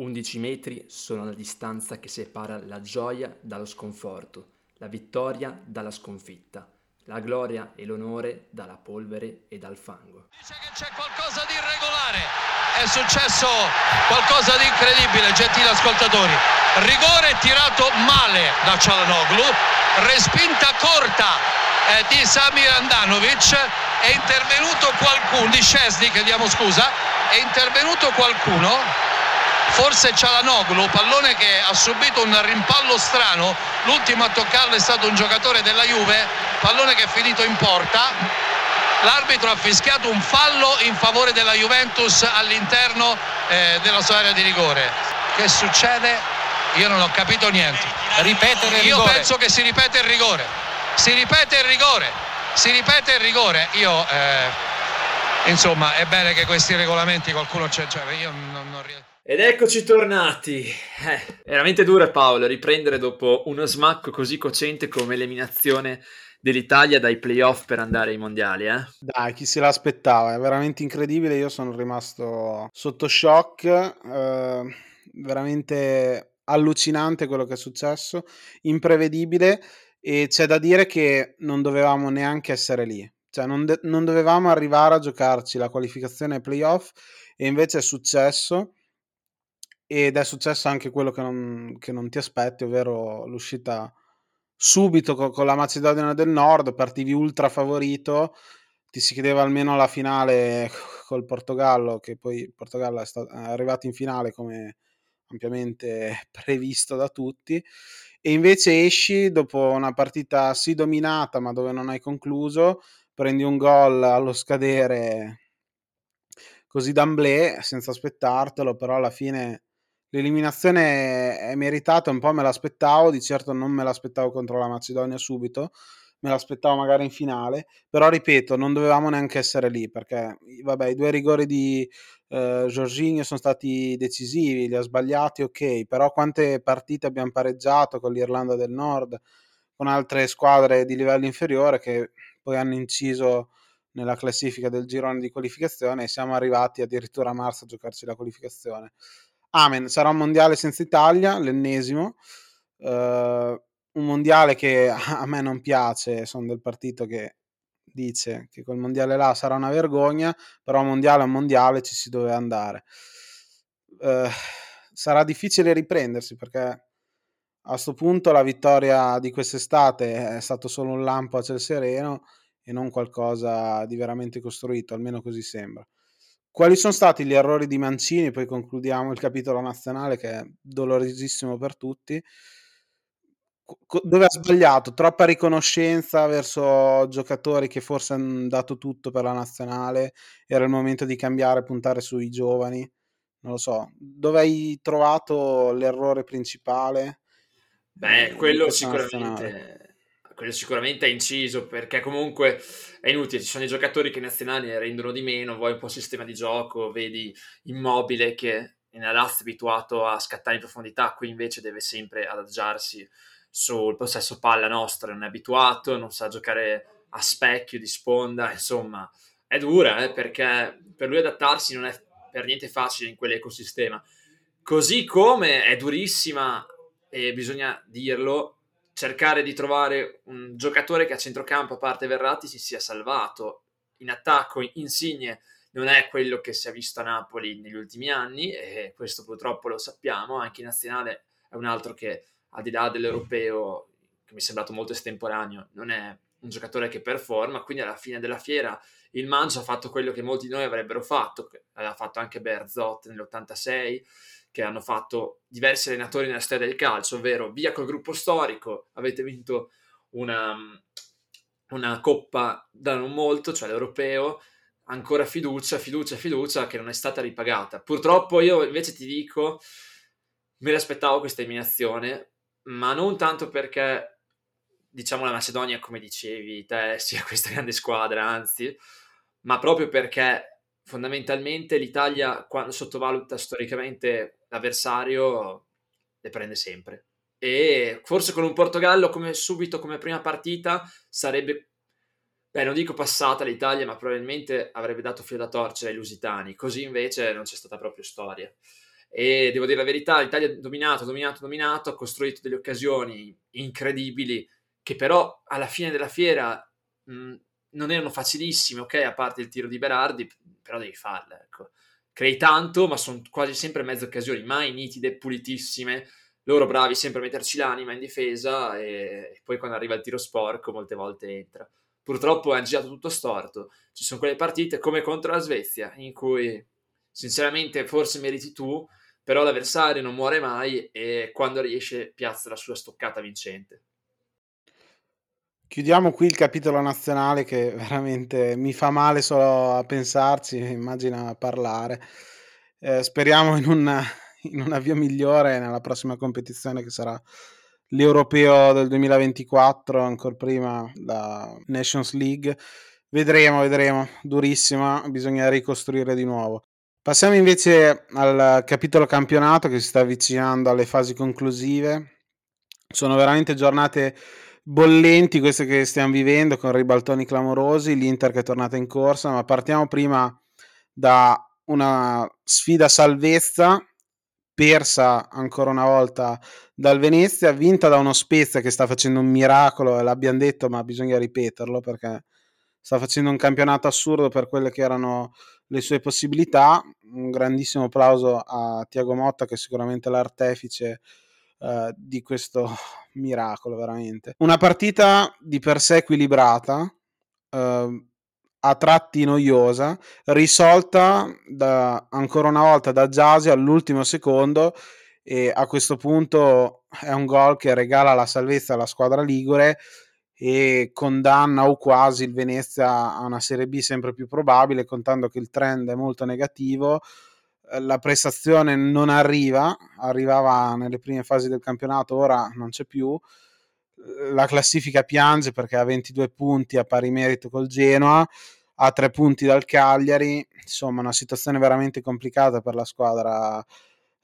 11 metri sono la distanza che separa la gioia dallo sconforto, la vittoria dalla sconfitta, la gloria e l'onore dalla polvere e dal fango. Dice che c'è qualcosa di irregolare, è successo qualcosa di incredibile, gentili ascoltatori. Rigore tirato male da Cialanoglu, respinta corta eh, di Samir Andanovic, è intervenuto qualcuno, di Scesni chiediamo scusa, è intervenuto qualcuno, forse Cialanoglu, pallone che ha subito un rimpallo strano, l'ultimo a toccarlo è stato un giocatore della Juve, pallone che è finito in porta, l'arbitro ha fischiato un fallo in favore della Juventus all'interno eh, della sua area di rigore. Che succede? Io non ho capito niente. Ripetere il Io rigore. penso che si ripete il rigore. Si ripete il rigore. Si ripete il rigore. Io eh, insomma, è bene che questi regolamenti qualcuno c'è, cioè io non, non riesco. Ed eccoci tornati. Eh, veramente duro Paolo riprendere dopo uno smacco così cocente come l'eliminazione dell'Italia dai playoff per andare ai mondiali, eh? Dai, chi se l'aspettava, è veramente incredibile, io sono rimasto sotto shock, eh, veramente allucinante quello che è successo, imprevedibile e c'è da dire che non dovevamo neanche essere lì, cioè non, de- non dovevamo arrivare a giocarci la qualificazione ai playoff e invece è successo ed è successo anche quello che non, che non ti aspetti, ovvero l'uscita subito co- con la Macedonia del Nord, partivi ultra favorito, ti si chiedeva almeno la finale col Portogallo, che poi il Portogallo è, sta- è arrivato in finale come ampiamente previsto da tutti, e invece esci dopo una partita sì dominata, ma dove non hai concluso, prendi un gol allo scadere così d'amblè, senza aspettartelo, però alla fine l'eliminazione è meritata, un po' me l'aspettavo, di certo non me l'aspettavo contro la Macedonia subito, me l'aspettavo magari in finale, però ripeto, non dovevamo neanche essere lì, perché vabbè, i due rigori di eh, Jorginho sono stati decisivi, li ha sbagliati, ok, però quante partite abbiamo pareggiato con l'Irlanda del Nord, con altre squadre di livello inferiore che poi hanno inciso nella classifica del girone di qualificazione e siamo arrivati addirittura a marzo a giocarci la qualificazione. Amen, sarà un mondiale senza Italia, l'ennesimo. Uh, un mondiale che a me non piace, sono del partito che dice che quel mondiale là sarà una vergogna, però mondiale un mondiale, ci si doveva andare. Uh, sarà difficile riprendersi perché a questo punto la vittoria di quest'estate è stato solo un lampo a ciel sereno e non qualcosa di veramente costruito, almeno così sembra. Quali sono stati gli errori di Mancini? Poi concludiamo il capitolo nazionale che è dolorosissimo per tutti. Dove ha sbagliato? Troppa riconoscenza verso giocatori che forse hanno dato tutto per la nazionale. Era il momento di cambiare, puntare sui giovani. Non lo so. Dove hai trovato l'errore principale? Beh, quello sicuramente. Nazionale? Quello sicuramente è inciso perché comunque è inutile, ci sono i giocatori che nazionali rendono di meno, vuoi un po' sistema di gioco, vedi Immobile che nella Lazio è abituato a scattare in profondità, qui invece deve sempre adagiarsi sul possesso palla nostra, non è abituato, non sa giocare a specchio di sponda, insomma è dura eh, perché per lui adattarsi non è per niente facile in quell'ecosistema, così come è durissima e bisogna dirlo cercare di trovare un giocatore che a centrocampo, a parte Verratti, si sia salvato. In attacco, Insigne non è quello che si è visto a Napoli negli ultimi anni e questo purtroppo lo sappiamo, anche in nazionale è un altro che al di là dell'europeo, che mi è sembrato molto estemporaneo, non è un giocatore che performa, quindi alla fine della fiera il Mancio ha fatto quello che molti di noi avrebbero fatto, aveva fatto anche Berzot nell'86, che hanno fatto diversi allenatori nella storia del calcio, ovvero via col gruppo storico, avete vinto una, una coppa da non molto, cioè l'europeo, ancora fiducia, fiducia, fiducia che non è stata ripagata. Purtroppo io invece ti dico, me l'aspettavo questa eliminazione, ma non tanto perché diciamo la Macedonia, come dicevi te, sia questa grande squadra, anzi, ma proprio perché fondamentalmente l'Italia quando sottovaluta storicamente l'avversario le prende sempre. E forse con un Portogallo come subito come prima partita sarebbe beh non dico passata l'Italia ma probabilmente avrebbe dato filo da torcere ai lusitani. Così invece non c'è stata proprio storia. E devo dire la verità, l'Italia ha dominato, dominato, dominato, ha costruito delle occasioni incredibili che però alla fine della fiera mh, non erano facilissime, ok, a parte il tiro di Berardi, però devi farle, ecco. Crei tanto, ma sono quasi sempre mezze occasioni, mai nitide, pulitissime, loro bravi sempre a metterci l'anima in difesa e poi quando arriva il tiro sporco molte volte entra. Purtroppo è girato tutto storto. Ci sono quelle partite come contro la Svezia in cui sinceramente forse meriti tu, però l'avversario non muore mai e quando riesce piazza la sua stoccata vincente. Chiudiamo qui il capitolo nazionale che veramente mi fa male solo a pensarci, immagina a parlare. Eh, speriamo in un, in un avvio migliore nella prossima competizione che sarà l'europeo del 2024, ancora prima la Nations League. Vedremo, vedremo, durissima, bisogna ricostruire di nuovo. Passiamo invece al capitolo campionato che si sta avvicinando alle fasi conclusive. Sono veramente giornate bollenti queste che stiamo vivendo con ribaltoni clamorosi, l'Inter che è tornata in corsa, ma partiamo prima da una sfida salvezza persa ancora una volta dal Venezia, vinta da uno Spezia che sta facendo un miracolo, e l'abbiamo detto, ma bisogna ripeterlo perché sta facendo un campionato assurdo per quelle che erano le sue possibilità. Un grandissimo applauso a Tiago Motta che è sicuramente l'artefice uh, di questo miracolo, veramente. Una partita di per sé equilibrata, uh, a tratti noiosa, risolta da, ancora una volta da Giasi all'ultimo secondo e a questo punto è un gol che regala la salvezza alla squadra ligure e condanna o quasi il Venezia a una Serie B sempre più probabile, contando che il trend è molto negativo. La prestazione non arriva, arrivava nelle prime fasi del campionato, ora non c'è più. La classifica piange perché ha 22 punti a pari merito col Genoa, ha 3 punti dal Cagliari, insomma una situazione veramente complicata per la squadra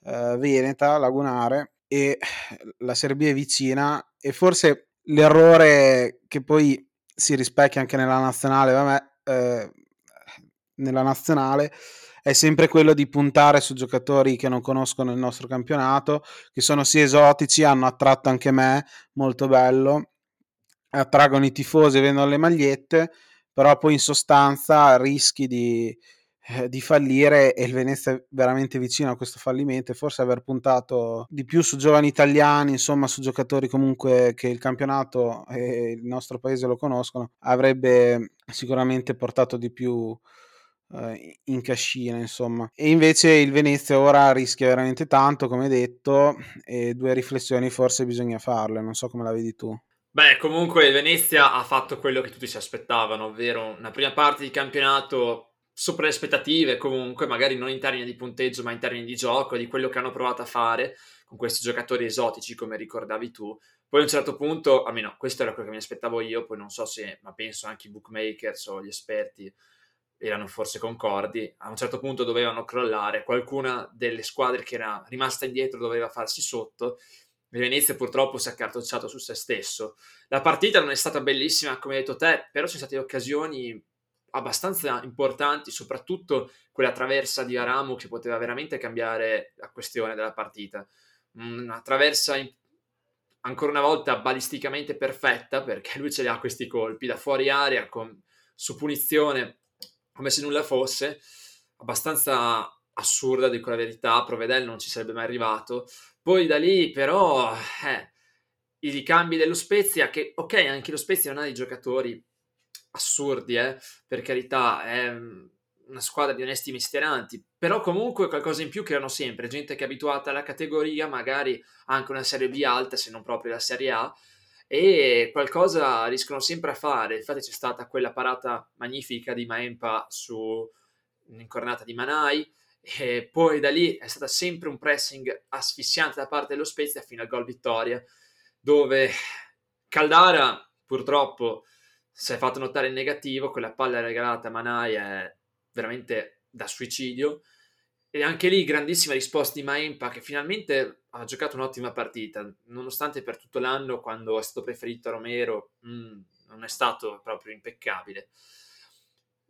eh, veneta, lagunare, e la Serie B è vicina e forse l'errore che poi si rispecchia anche nella nazionale, vabbè, eh, nella nazionale è sempre quello di puntare su giocatori che non conoscono il nostro campionato, che sono sì esotici, hanno attratto anche me, molto bello, attraggono i tifosi, vendono le magliette, però poi in sostanza rischi di, eh, di fallire e il Venezia è veramente vicino a questo fallimento e forse aver puntato di più su giovani italiani, insomma su giocatori comunque che il campionato e il nostro paese lo conoscono, avrebbe sicuramente portato di più eh, in cascina, insomma. E invece il Venezia ora rischia veramente tanto, come detto, e due riflessioni forse bisogna farle, non so come la vedi tu. Beh, comunque il Venezia ha fatto quello che tutti si aspettavano, ovvero una prima parte di campionato sopra le aspettative comunque, magari non in termini di punteggio ma in termini di gioco, di quello che hanno provato a fare con questi giocatori esotici come ricordavi tu. Poi a un certo punto, almeno questo era quello che mi aspettavo io, poi non so se, ma penso anche i bookmakers o gli esperti erano forse concordi, a un certo punto dovevano crollare, qualcuna delle squadre che era rimasta indietro doveva farsi sotto, il Venezia purtroppo si è accartocciato su se stesso. La partita non è stata bellissima come hai detto te, però ci sono state occasioni abbastanza importanti, soprattutto quella traversa di Aramu che poteva veramente cambiare la questione della partita. Una traversa in, ancora una volta balisticamente perfetta perché lui ce li ha questi colpi da fuori area con, su punizione come se nulla fosse, abbastanza assurda, dico la verità, Provedel non ci sarebbe mai arrivato. Poi da lì però eh, i ricambi dello Spezia, che ok, anche lo Spezia non ha dei giocatori assurdi, eh, per carità, è mm, una squadra di onesti misteranti, però comunque qualcosa in più creano sempre, gente che è abituata alla categoria, magari anche una Serie B alta, se non proprio la Serie A, e qualcosa riescono sempre a fare. Infatti c'è stata quella parata magnifica di Maempa su un'incornata di Manai, e poi da lì è stato sempre un pressing asfissiante da parte dello Spezia fino al gol vittoria, dove Caldara purtroppo si è fatto notare in negativo, quella palla regalata a Manai è veramente da suicidio. E anche lì grandissima risposta di Maempa che finalmente ha giocato un'ottima partita, nonostante per tutto l'anno quando è stato preferito a Romero mh, mm, non è stato proprio impeccabile.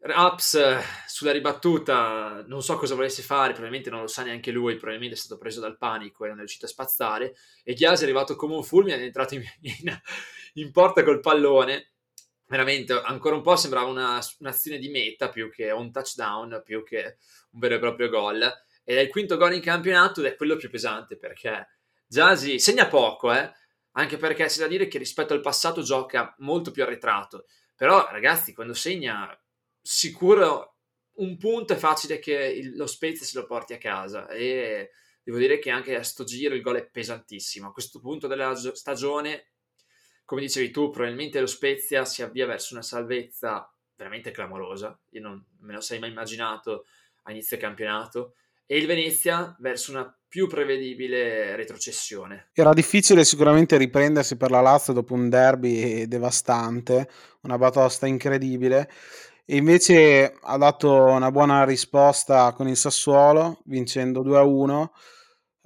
Raps sulla ribattuta non so cosa volesse fare, probabilmente non lo sa neanche lui, probabilmente è stato preso dal panico e non è riuscito a spazzare. E Chiasi è arrivato come un fulmine, è entrato in, in, in porta col pallone. Veramente, ancora un po' sembrava una, un'azione di meta più che un touchdown, più che un vero e proprio gol. Ed è il quinto gol in campionato ed è quello più pesante perché Jasi segna poco, eh? anche perché c'è da dire che rispetto al passato gioca molto più arretrato. Però, ragazzi, quando segna, sicuro un punto è facile che il, lo Spezia se lo porti a casa. E devo dire che anche a sto giro il gol è pesantissimo. A questo punto della stagione, come dicevi tu, probabilmente lo Spezia si avvia verso una salvezza veramente clamorosa. Io non me lo sei mai immaginato a inizio campionato. E il Venezia verso una più prevedibile retrocessione. Era difficile sicuramente riprendersi per la Lazio dopo un derby devastante, una batosta incredibile. E invece ha dato una buona risposta con il Sassuolo, vincendo 2-1.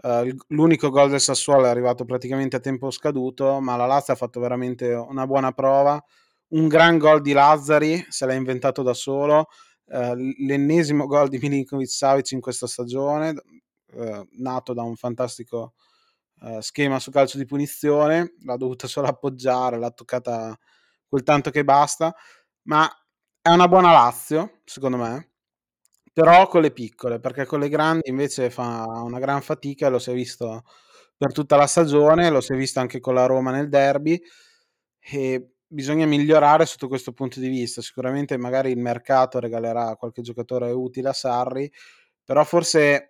Uh, eh, l'unico gol del Sassuolo è arrivato praticamente a tempo scaduto, ma la Lazio ha fatto veramente una buona prova. Un gran gol di Lazzari, se l'ha inventato da solo. Uh, l'ennesimo gol di Milinkovic Savic in questa stagione, eh, nato da un fantastico schema su calcio di punizione, l'ha dovuta solo appoggiare, l'ha toccata quel tanto che basta, ma è una buona Lazio, secondo me, però con le piccole, perché con le grandi invece fa una gran fatica lo si è visto per tutta la stagione, lo si è visto anche con la Roma nel derby e bisogna migliorare sotto questo punto di vista. Sicuramente magari il mercato regalerà qualche giocatore utile a Sarri, però forse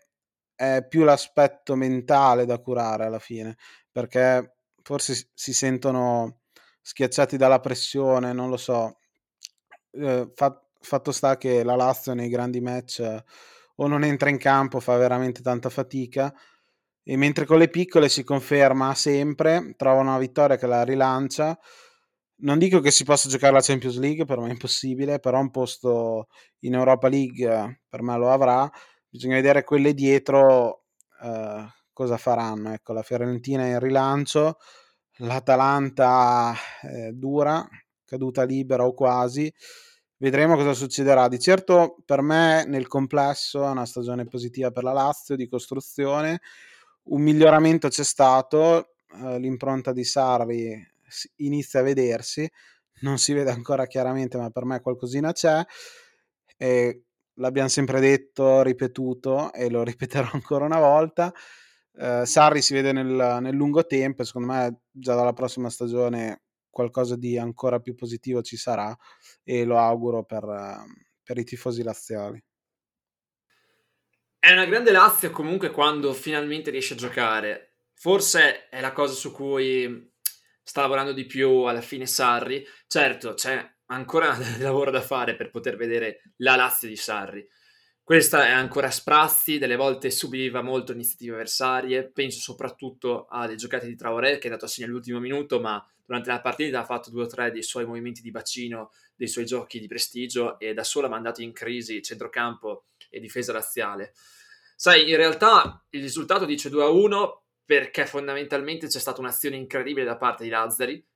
è più l'aspetto mentale da curare alla fine, perché forse si sentono schiacciati dalla pressione, non lo so. Eh, fa, fatto sta che la Lazio nei grandi match eh, o non entra in campo, fa veramente tanta fatica, e mentre con le piccole si conferma sempre, trova una vittoria che la rilancia. Non dico che si possa giocare la Champions League, per me è impossibile, però un posto in Europa League eh, per me lo avrà bisogna vedere quelle dietro uh, cosa faranno. Ecco, la Fiorentina in rilancio, l'Atalanta eh, dura, caduta libera o quasi. Vedremo cosa succederà. Di certo per me nel complesso è una stagione positiva per la Lazio di costruzione. Un miglioramento c'è stato, eh, l'impronta di Sarri inizia a vedersi, non si vede ancora chiaramente, ma per me qualcosina c'è. E l'abbiamo sempre detto, ripetuto e lo ripeterò ancora una volta. Eh, Sarri si vede nel, nel, lungo tempo e secondo me già dalla prossima stagione qualcosa di ancora più positivo ci sarà e lo auguro per, per i tifosi laziali. È una grande Lazio comunque quando finalmente riesce a giocare. Forse è la cosa su cui sta lavorando di più alla fine Sarri. Certo, c'è ancora lavoro da fare per poter vedere la Lazio di Sarri. Questa è ancora sprazzi, delle volte subiva molto iniziative avversarie, penso soprattutto alle giocate di Traoré che è dato a segno all'ultimo minuto, ma durante la partita ha fatto due o tre dei suoi movimenti di bacino, dei suoi giochi di prestigio e da solo ha mandato in crisi centrocampo e difesa razziale. Sai, in realtà il risultato dice 2-1 perché fondamentalmente c'è stata un'azione incredibile da parte di Lazzari,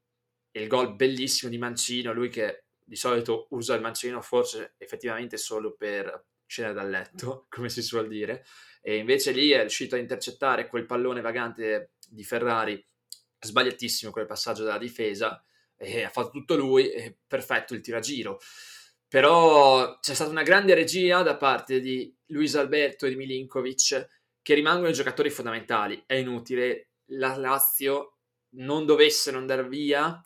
il gol bellissimo di Mancino, lui che di solito usa il mancino forse effettivamente solo per scendere dal letto, come si suol dire, e invece lì è riuscito a intercettare quel pallone vagante di Ferrari, sbagliatissimo quel passaggio della difesa, e ha fatto tutto lui, e perfetto il tiragiro. Però c'è stata una grande regia da parte di Luis Alberto e di Milinkovic, che rimangono i giocatori fondamentali. È inutile, la Lazio non dovesse non dar via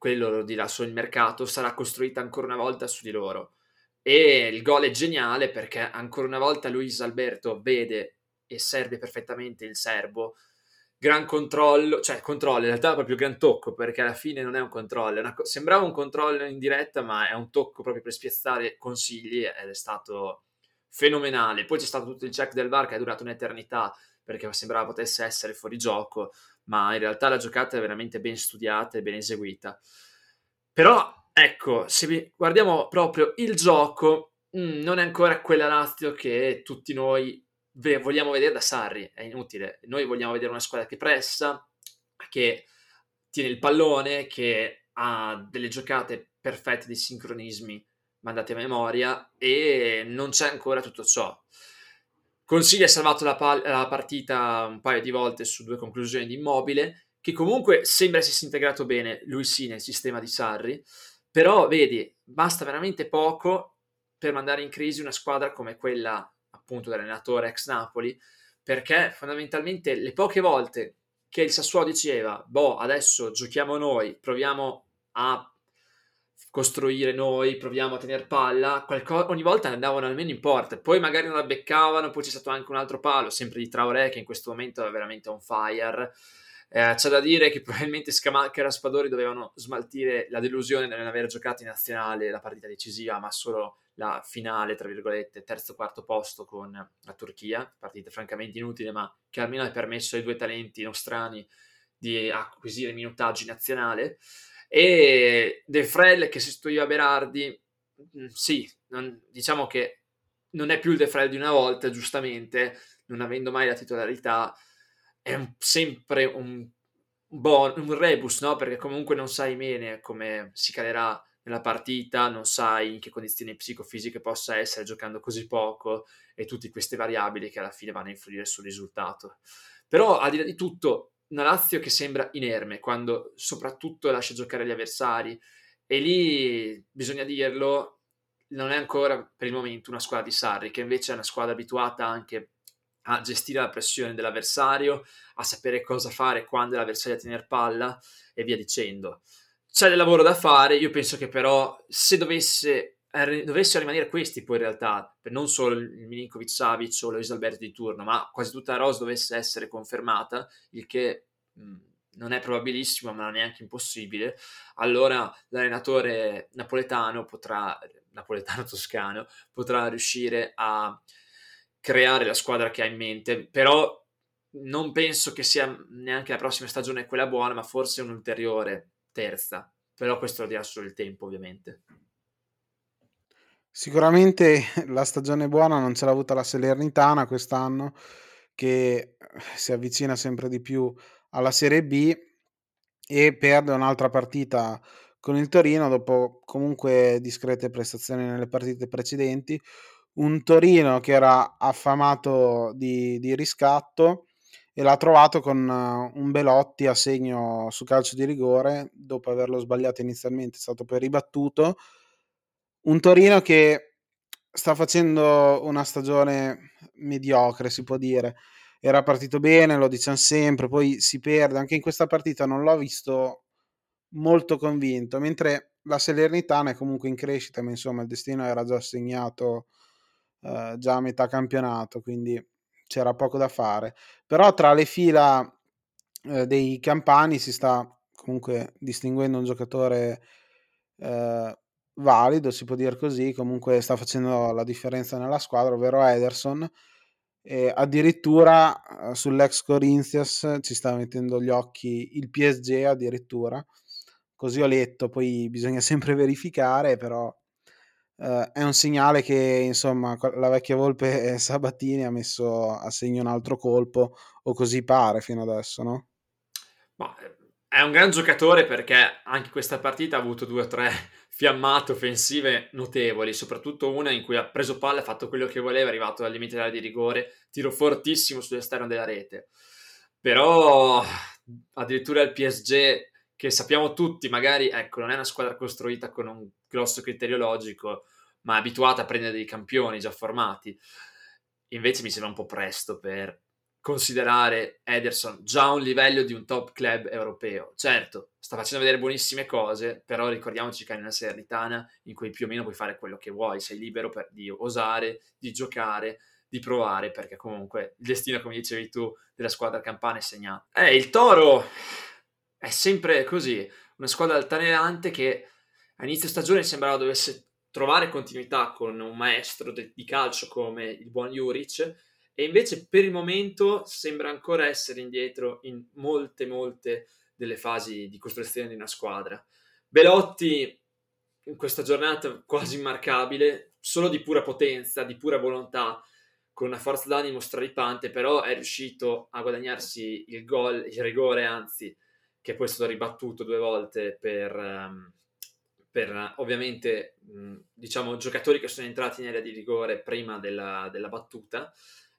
quello lo dirà solo il mercato, sarà costruita ancora una volta su di loro. E il gol è geniale perché ancora una volta Luis Alberto vede e serve perfettamente il serbo. Gran controllo, cioè controllo, in realtà proprio gran tocco perché alla fine non è un controllo, è una, sembrava un controllo in diretta ma è un tocco proprio per spiazzare consigli ed è stato fenomenale. Poi c'è stato tutto il check del VAR che è durato un'eternità perché sembrava potesse essere fuori gioco ma in realtà la giocata è veramente ben studiata e ben eseguita. Però, ecco, se guardiamo proprio il gioco, mh, mm, non è ancora quella Lazio che tutti noi vogliamo vedere da Sarri, è inutile. Noi vogliamo vedere una squadra che pressa, che tiene il pallone, che ha delle giocate perfette, dei sincronismi mandati a memoria e non c'è ancora tutto ciò. Consigli ha salvato la, pal- la, partita un paio di volte su due conclusioni di Immobile, che comunque sembra essersi integrato bene lui sì nel sistema di Sarri, però vedi, basta veramente poco per mandare in crisi una squadra come quella appunto dell'allenatore ex Napoli, perché fondamentalmente le poche volte che il Sassuolo diceva, boh, adesso giochiamo noi, proviamo a costruire noi, proviamo a tenere palla, qualco- ogni volta andavano almeno in porta, poi magari non la beccavano, poi c'è stato anche un altro palo, sempre di Traoré che in questo momento è veramente on fire. Eh, c'è da dire che probabilmente Scamacca e Raspadori dovevano smaltire la delusione di non aver giocato in nazionale la partita decisiva, ma solo la finale, tra virgolette, terzo quarto posto con la Turchia, partita francamente inutile, ma che almeno ha permesso ai due talenti nostrani di acquisire minutaggi nazionale. E De Frel che sostituiva Berardi, mm, sì, non, diciamo che non è più il De Frel di una volta, giustamente, non avendo mai la titolarità, è un, sempre un, bon, un rebus, no? Perché comunque non sai bene come si calerà nella partita, non sai in che condizioni psicofisiche possa essere giocando così poco e tutte queste variabili che alla fine vanno a influire sul risultato. Però al di là di tutto, una Lazio che sembra inerme quando soprattutto lascia giocare gli avversari e lì bisogna dirlo non è ancora per il momento una squadra di Sarri che invece è una squadra abituata anche a gestire la pressione dell'avversario a sapere cosa fare quando l'avversario a tenere palla e via dicendo c'è del lavoro da fare io penso che però se dovesse dovessero rimanere questi poi in realtà, non solo il Milinkovic Savic o Luis Alberto di turno, ma quasi tutta la rosa dovesse essere confermata, il che non è probabilissimo, ma neanche impossibile, allora l'allenatore napoletano potrà, napoletano toscano, potrà riuscire a creare la squadra che ha in mente, però non penso che sia neanche la prossima stagione quella buona, ma forse un'ulteriore terza, però questo lo dirà solo il tempo ovviamente. Sicuramente la stagione buona non ce l'ha avuta la Salernitana quest'anno, che si avvicina sempre di più alla Serie B e perde un'altra partita con il Torino dopo comunque discrete prestazioni nelle partite precedenti. Un Torino che era affamato di, di riscatto e l'ha trovato con uh, un Belotti a segno su calcio di rigore dopo averlo sbagliato inizialmente, è stato poi ribattuto un Torino che sta facendo una stagione mediocre, si può dire. Era partito bene, lo diciamo sempre, poi si perde. Anche in questa partita non l'ho visto molto convinto, mentre la Salernitana è comunque in crescita, ma insomma il destino era già segnato eh, già a metà campionato, quindi c'era poco da fare. Però tra le fila eh, dei campani si sta comunque distinguendo un giocatore eh, valido, si può dire così, comunque sta facendo la differenza nella squadra, ovvero Ederson. E addirittura eh, sull'ex Corinthians ci sta mettendo gli occhi il PSG addirittura così ho letto poi bisogna sempre verificare però eh, è un segnale che insomma la vecchia Volpe Sabatini ha messo a segno un altro colpo o così pare fino adesso no? Ma è un gran giocatore perché anche questa partita ha avuto due o tre fiammate offensive notevoli, soprattutto una in cui ha preso palla, ha fatto quello che voleva, è arrivato al limite dell'area di rigore, tiro fortissimo sull'esterno della rete. Però addirittura il PSG, che sappiamo tutti, magari ecco, non è una squadra costruita con un grosso criterio logico, ma abituata a prendere dei campioni già formati. Invece mi sembra un po' presto per considerare Ederson già a un livello di un top club europeo. Certo, sta facendo vedere buonissime cose, però ricordiamoci che è una Salernitana in cui più o meno puoi fare quello che vuoi, sei libero per, di osare, di giocare, di provare, perché comunque il destino, come dicevi tu, della squadra campana è segnato. Eh, il Toro è sempre così, una squadra altalenante che a inizio stagione sembrava dovesse trovare continuità con un maestro de- di calcio come il buon Juric, e invece per il momento sembra ancora essere indietro in molte, molte delle fasi di costruzione di una squadra. Belotti in questa giornata quasi immarcabile, solo di pura potenza, di pura volontà, con una forza d'animo straripante, però è riuscito a guadagnarsi il gol, il rigore anzi, che poi è stato ribattuto due volte per, um, per ovviamente diciamo giocatori che sono entrati in area di rigore prima della, della battuta.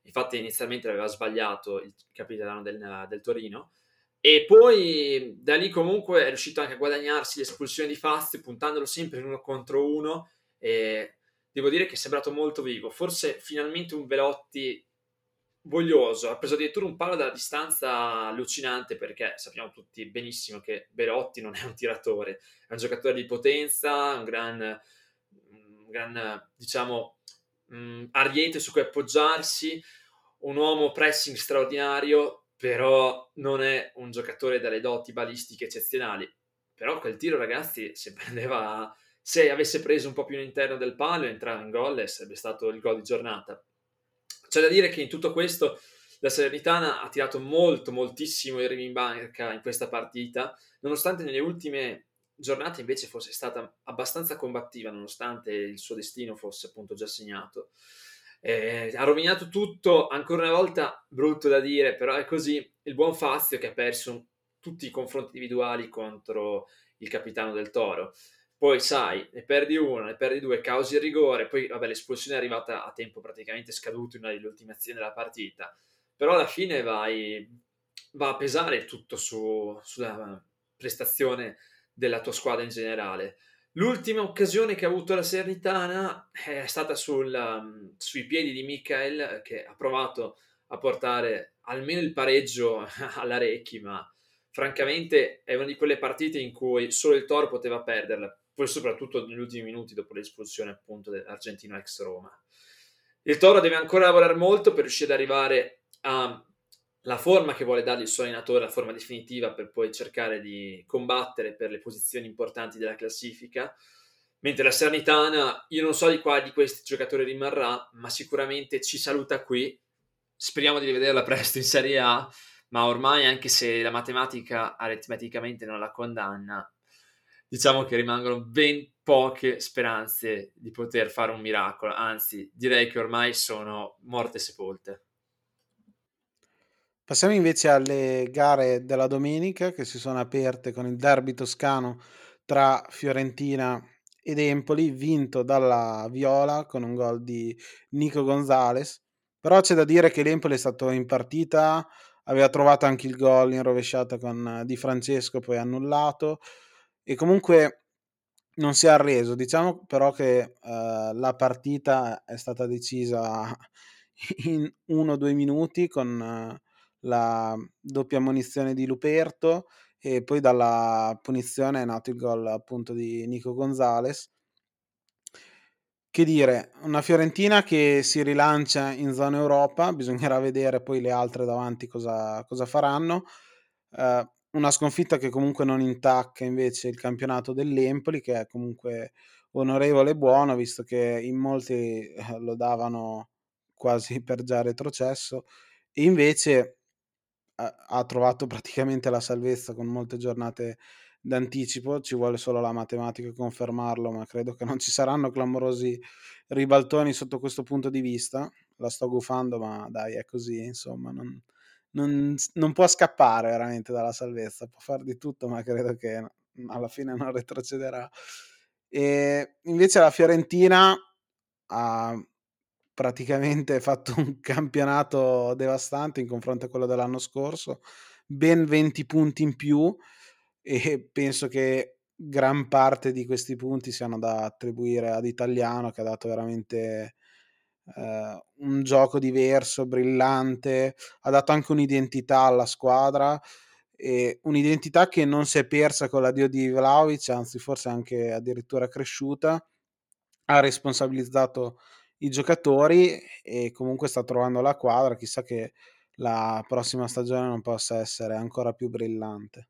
Infatti, inizialmente aveva sbagliato il capitano del, del, Torino. E poi da lì comunque è riuscito anche a guadagnarsi l'espulsione di Fazio, puntandolo sempre in uno contro uno. E devo dire che è sembrato molto vivo. Forse finalmente un Velotti voglioso, ha preso addirittura un palo dalla distanza allucinante perché sappiamo tutti benissimo che Belotti non è un tiratore, è un giocatore di potenza, un gran, un gran diciamo, mh, ariete su cui appoggiarsi, un uomo pressing straordinario, però non è un giocatore dalle doti balistiche eccezionali. Però quel tiro, ragazzi, se prendeva se avesse preso un po' più all'interno del palo e entrava in gol sarebbe stato il gol di giornata c'è da dire che in tutto questo la Salernitana ha tirato molto, moltissimo il remi in in questa partita, nonostante nelle ultime giornate invece fosse stata abbastanza combattiva, nonostante il suo destino fosse appunto già segnato. Eh, ha rovinato tutto, ancora una volta brutto da dire, però è così, il buon Fazio che ha perso tutti i confronti individuali contro il capitano del Toro poi sai, ne perdi uno, ne perdi due, causi il rigore, poi vabbè l'espulsione è arrivata a tempo praticamente scaduto in una delle ultime azioni della partita, però alla fine vai, va a pesare tutto su, sulla prestazione della tua squadra in generale. L'ultima occasione che ha avuto la Serenitana è stata sul, sui piedi di Michael che ha provato a portare almeno il pareggio alla Recchi, ma francamente è una di quelle partite in cui solo il Toro poteva perderla poi soprattutto negli ultimi minuti dopo l'espulsione appunto dell'argentino ex Roma. Il Toro deve ancora lavorare molto per riuscire ad arrivare alla forma che vuole dargli il suo allenatore, la forma definitiva per poi cercare di combattere per le posizioni importanti della classifica. Mentre la Sernitana, io non so di quale di questi giocatori rimarrà, ma sicuramente ci saluta qui. Speriamo di rivederla presto in Serie A, ma ormai anche se la matematica aritmeticamente non la condanna, diciamo che rimangono ben poche speranze di poter fare un miracolo, anzi direi che ormai sono morte sepolte. Passiamo invece alle gare della domenica che si sono aperte con il derby toscano tra Fiorentina ed Empoli, vinto dalla Viola con un gol di Nico Gonzalez. Però c'è da dire che l'Empoli è stato in partita, aveva trovato anche il gol in rovesciata con Di Francesco, poi annullato e comunque non si è arreso. Diciamo però che uh, la partita è stata decisa in uno o due minuti con uh, la doppia munizione di Luperto e poi dalla punizione è nato il gol appunto di Nico Gonzalez. Che dire, una Fiorentina che si rilancia in zona Europa, bisognerà vedere poi le altre davanti cosa, cosa faranno. Uh, una sconfitta che comunque non intacca invece il campionato dell'Empoli, che è comunque onorevole e buono, visto che in molti eh, lo davano quasi per già retrocesso, e invece ha trovato praticamente la salvezza con molte giornate d'anticipo, ci vuole solo la matematica a confermarlo, ma credo che non ci saranno clamorosi ribaltoni sotto questo punto di vista. La sto gufando, ma dai, è così, insomma, non, non, non, può scappare veramente dalla salvezza, può fare di tutto, ma credo che alla fine non retrocederà. E invece la Fiorentina ha praticamente fatto un campionato devastante in confronto a quello dell'anno scorso, ben 20 punti in più e penso che gran parte di questi punti siano da attribuire ad Italiano che ha dato veramente eh, un gioco diverso, brillante, ha dato anche un'identità alla squadra e un'identità che non si è persa con l'addio di Vlaovic, anzi forse anche addirittura cresciuta, ha responsabilizzato i giocatori e comunque sta trovando la quadra, chissà che la prossima stagione non possa essere ancora più brillante.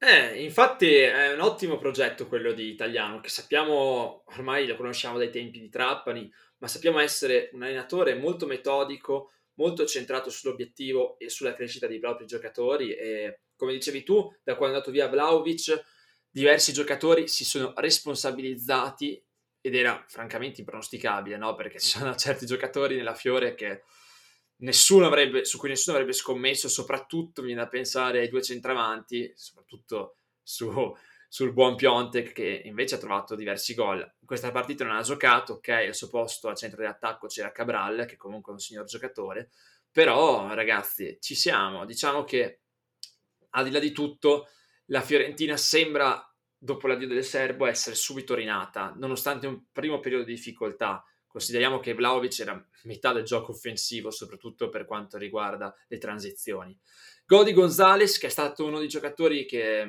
Eh, infatti è un ottimo progetto quello di Italiano, che sappiamo, ormai lo conosciamo dai tempi di Trappani, ma sappiamo essere un allenatore molto metodico, molto centrato sull'obiettivo e sulla crescita dei propri giocatori e come dicevi tu, da quando è andato via Vlaovic, diversi giocatori si sono responsabilizzati ed era francamente impronosticabile, no? Perché ci sono certi giocatori nella Fiore che nessuno avrebbe, su cui nessuno avrebbe scommesso, soprattutto viene da pensare ai due centravanti, soprattutto su sul buon Piontek che invece ha trovato diversi gol. Questa partita non ha giocato, ok, al suo posto al centro dell'attacco c'era Cabral, che comunque è un signor giocatore, però ragazzi, ci siamo. Diciamo che al di là di tutto, la Fiorentina sembra, dopo l'addio del Serbo, essere subito rinata, nonostante un primo periodo di difficoltà. Consideriamo che Vlaovic era metà del gioco offensivo, soprattutto per quanto riguarda le transizioni. Godi Gonzalez, che è stato uno dei giocatori che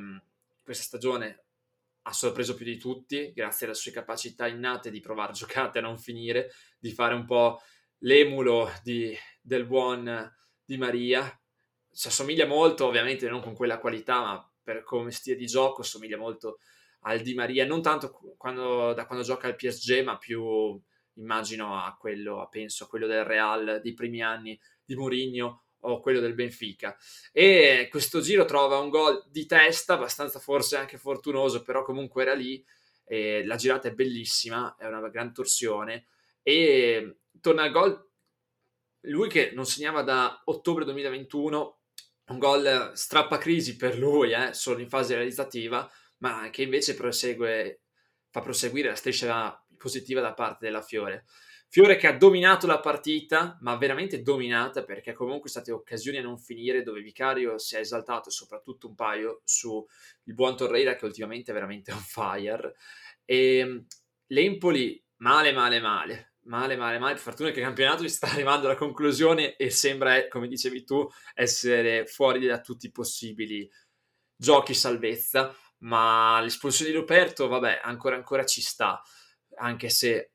questa stagione ha sorpreso più di tutti, grazie alle sue capacità innate di provare giocate a non finire, di fare un po' l'emulo di, del buon Di Maria. Si assomiglia molto, ovviamente non con quella qualità, ma per come stile di gioco assomiglia molto al Di Maria, non tanto quando, da quando gioca al PSG, ma più immagino a quello, penso a quello del Real dei primi anni di Mourinho o quello del Benfica. E questo giro trova un gol di testa, abbastanza forse anche fortunoso, però comunque era lì. La girata è bellissima, è una gran torsione. E torna al gol lui che non segnava da ottobre 2021, un gol strappa crisi per lui, eh, solo in fase realizzativa, ma che invece prosegue, fa proseguire la striscia positiva da parte della Fiore. Fiore che ha dominato la partita, ma veramente dominata perché comunque state occasioni a non finire dove Vicario si è esaltato soprattutto un paio su il buon Torreira che ultimamente è veramente on fire. E l'Empoli male male male male male male. Per fortuna che il campionato sta arrivando alla conclusione e sembra come dicevi tu essere fuori da tutti i possibili giochi salvezza ma l'espulsione di Ruperto vabbè ancora ancora ci sta anche se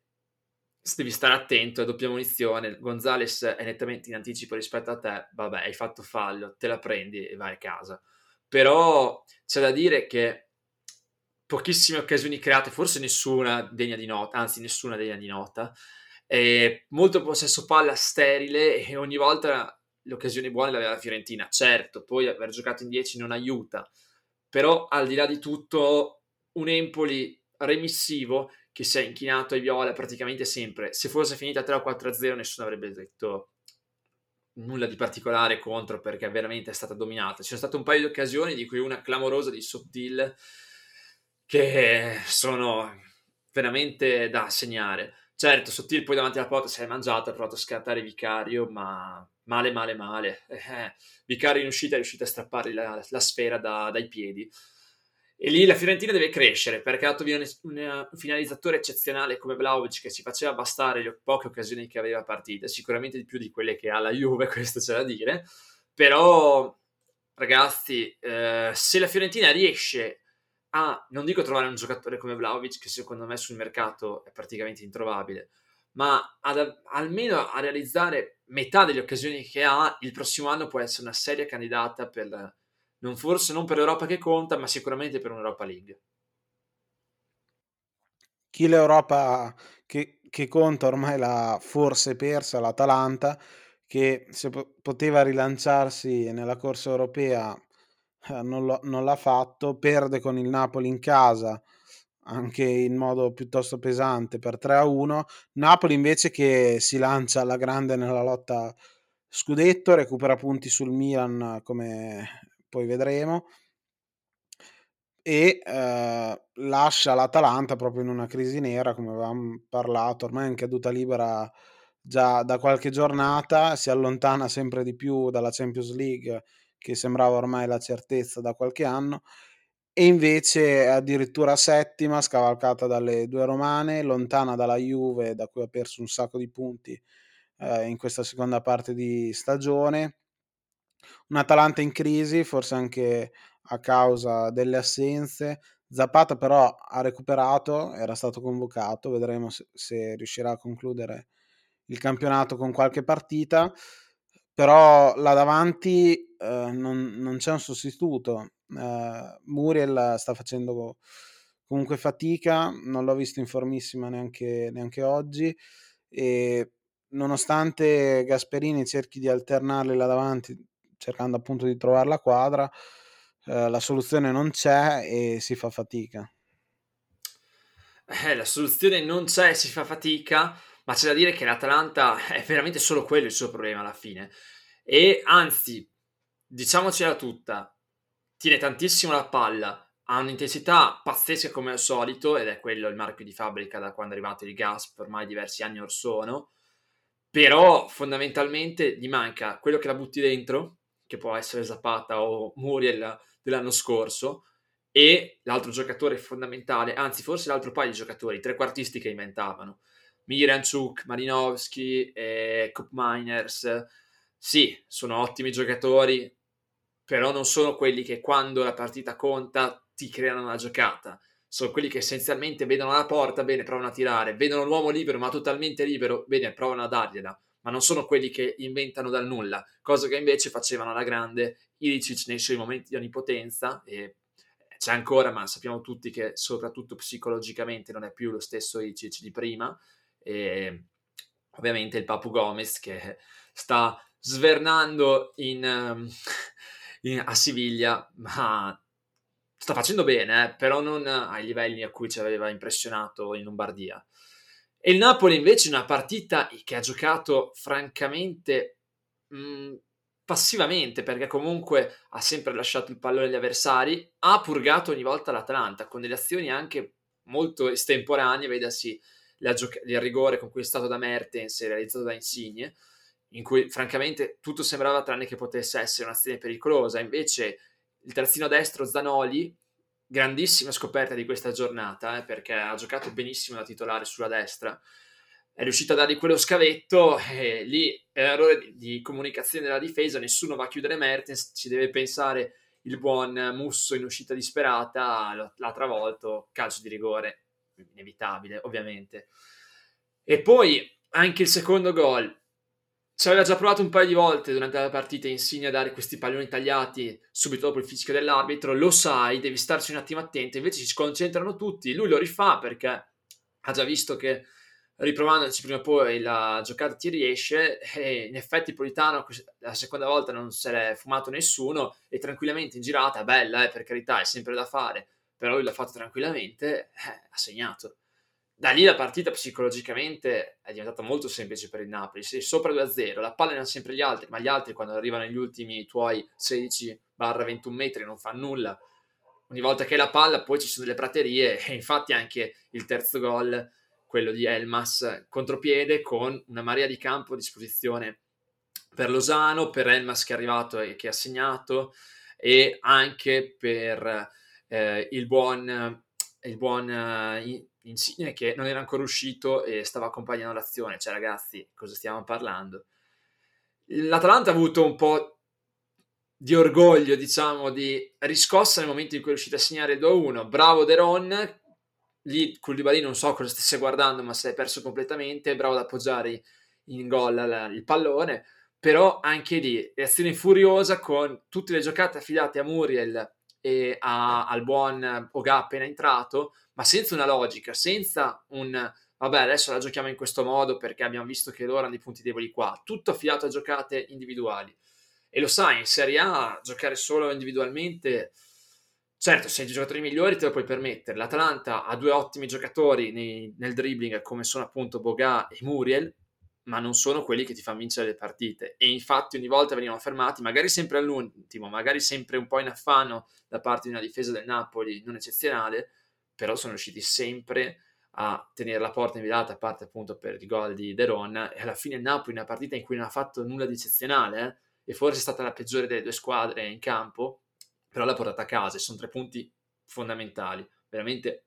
devi stare attento, è doppia munizione, Gonzales è nettamente in anticipo rispetto a te, vabbè, hai fatto fallo, te la prendi e vai a casa. Però c'è da dire che pochissime occasioni create, forse nessuna degna di nota, anzi nessuna degna di nota, molto possesso palla sterile e ogni volta le occasioni buone le aveva la Fiorentina. Certo, poi aver giocato in 10 non aiuta, però al di là di tutto un Empoli remissivo che si è inchinato ai viola praticamente sempre. Se fosse finita 3 o 4-0 nessuno avrebbe detto nulla di particolare contro perché veramente è stata dominata. Ci sono state un paio di occasioni, di cui una clamorosa di Sottil, che sono veramente da segnare. Certo, Sottil poi davanti alla porta si è mangiato, ha provato a scattare Vicario, ma male, male, male. Eh, Vicario in uscita è riuscito a strappargli la, la sfera da, dai piedi. E lì la Fiorentina deve crescere perché ha dato via un, finalizzatore eccezionale come Vlaovic che si faceva bastare le poche occasioni che aveva a partita, sicuramente di più di quelle che ha la Juve, questo c'è da dire. Però, ragazzi, eh, se la Fiorentina riesce a, non dico trovare un giocatore come Vlaovic, che secondo me sul mercato è praticamente introvabile, ma ad, almeno a realizzare metà delle occasioni che ha, il prossimo anno può essere una seria candidata per non forse non per l'Europa che conta, ma sicuramente per un'Europa League. Chi l'Europa che, che conta ormai l'ha forse persa, l'Atalanta, che se po- poteva rilanciarsi nella corsa europea eh, non, lo, non l'ha fatto, perde con il Napoli in casa anche in modo piuttosto pesante per 3 a 1. Napoli invece che si lancia alla grande nella lotta scudetto, recupera punti sul Milan come poi vedremo, e eh, lascia l'Atalanta proprio in una crisi nera, come avevamo parlato, ormai è in caduta libera già da qualche giornata, si allontana sempre di più dalla Champions League, che sembrava ormai la certezza da qualche anno, e invece è addirittura settima, scavalcata dalle due romane, lontana dalla Juve, da cui ha perso un sacco di punti eh, in questa seconda parte di stagione un Atalanta in crisi, forse anche a causa delle assenze. Zapata però ha recuperato, era stato convocato, vedremo se, se riuscirà a concludere il campionato con qualche partita, però là davanti eh, non, non, c'è un sostituto. Eh, Muriel sta facendo comunque fatica, non l'ho visto in formissima neanche, neanche oggi e nonostante Gasperini cerchi di alternarli là davanti cercando appunto di trovare la quadra, eh, la soluzione non c'è e si fa fatica. Eh, la soluzione non c'è e si fa fatica, ma c'è da dire che l'Atalanta è veramente solo quello il suo problema alla fine. E anzi, diciamocela tutta, tiene tantissimo la palla, ha un'intensità pazzesca come al solito ed è quello il marchio di fabbrica da quando è arrivato il Gasp ormai diversi anni or sono però fondamentalmente gli manca quello che la butti dentro che può essere Zapata o Muriel dell'anno scorso e l'altro giocatore fondamentale anzi forse l'altro paio di giocatori trequartisti che inventavano Miranchuk, Malinowski e Cup Miners sì, sono ottimi giocatori però non sono quelli che quando la partita conta ti creano una giocata. Sono quelli che essenzialmente vedono la porta, bene, provano a tirare, vedono l'uomo libero, ma totalmente libero, bene, provano a dargliela. Ma non sono quelli che inventano dal nulla, cosa che invece facevano alla grande Ilicic nei suoi momenti di onnipotenza. E c'è ancora, ma sappiamo tutti che soprattutto psicologicamente non è più lo stesso Ilicic di prima. E ovviamente il Papu Gomez che sta svernando in, in, a Siviglia, ma sta facendo bene, eh, però non ai livelli a cui ci aveva impressionato in Lombardia. E il Napoli invece una partita che ha giocato francamente mh, mm, passivamente, perché comunque ha sempre lasciato il pallone agli avversari, ha purgato ogni volta l'Atalanta con delle azioni anche molto estemporanee, vedasi gioca- il rigore con cui è stato da Mertens e realizzato da Insigne, in cui francamente tutto sembrava tranne che potesse essere un'azione pericolosa, invece il terzino destro Zanoli, grandissima scoperta di questa giornata, eh, perché ha giocato benissimo da titolare sulla destra, è riuscito a dargli quello scavetto e lì è errore di, di comunicazione della difesa, nessuno va a chiudere Mertens, ci deve pensare il buon Musso in uscita disperata, l'ha travolto, calcio di rigore, inevitabile ovviamente. E poi anche il secondo gol, ci aveva già provato un paio di volte durante la partita Insigne a dare questi palloni tagliati subito dopo il fischio dell'arbitro, lo sai, devi starci un attimo attento, invece si concentrano tutti, lui lo rifà perché ha già visto che riprovandoci prima o poi la giocata ti riesce e in effetti Politano la seconda volta non se l'è fumato nessuno e tranquillamente in girata, bella eh, per carità, è sempre da fare, però lui l'ha fatto tranquillamente, eh, ha segnato da lì la partita psicologicamente è diventata molto semplice per il Napoli. Sei sopra 2-0, la palla erano sempre gli altri, ma gli altri quando arrivano negli ultimi tuoi 16-21 metri non fanno nulla. Ogni volta che la palla poi ci sono delle praterie e infatti anche il terzo gol, quello di Elmas, contropiede con una marea di campo a disposizione per Losano, per Elmas che è arrivato e che ha segnato e anche per eh, il buon, il buon eh, Insigne che non era ancora uscito e stava accompagnando l'azione, cioè ragazzi, cosa stiamo parlando? L'Atalanta ha avuto un po' di orgoglio, diciamo, di riscossa nel momento in cui è riuscito a segnare 2-1. Bravo Deron, lì Koulibaly non so cosa stesse guardando, ma si è perso completamente, bravo ad appoggiare in gol il pallone, però anche lì reazione furiosa con tutte le giocate affidate a Muriel e a, al buon Oga appena entrato, ma senza una logica, senza un vabbè, adesso la giochiamo in questo modo perché abbiamo visto che loro hanno dei punti deboli qua, tutto affidato a giocate individuali. E lo sai, in Serie A giocare solo individualmente, certo, se hai i giocatori migliori te lo puoi permettere. L'Atalanta ha due ottimi giocatori nei, nel dribbling come sono appunto Boga e Muriel, ma non sono quelli che ti fanno vincere le partite. E infatti ogni volta venivano fermati, magari sempre all'ultimo, magari sempre un po' in affanno da parte di una difesa del Napoli non eccezionale, però sono riusciti sempre a tenere la porta inviolata, a parte appunto per il gol di Deron, e alla fine il Napoli, una partita in cui non ha fatto nulla di eccezionale, eh, e forse è stata la peggiore delle due squadre in campo, però l'ha portata a casa e sono tre punti fondamentali, veramente,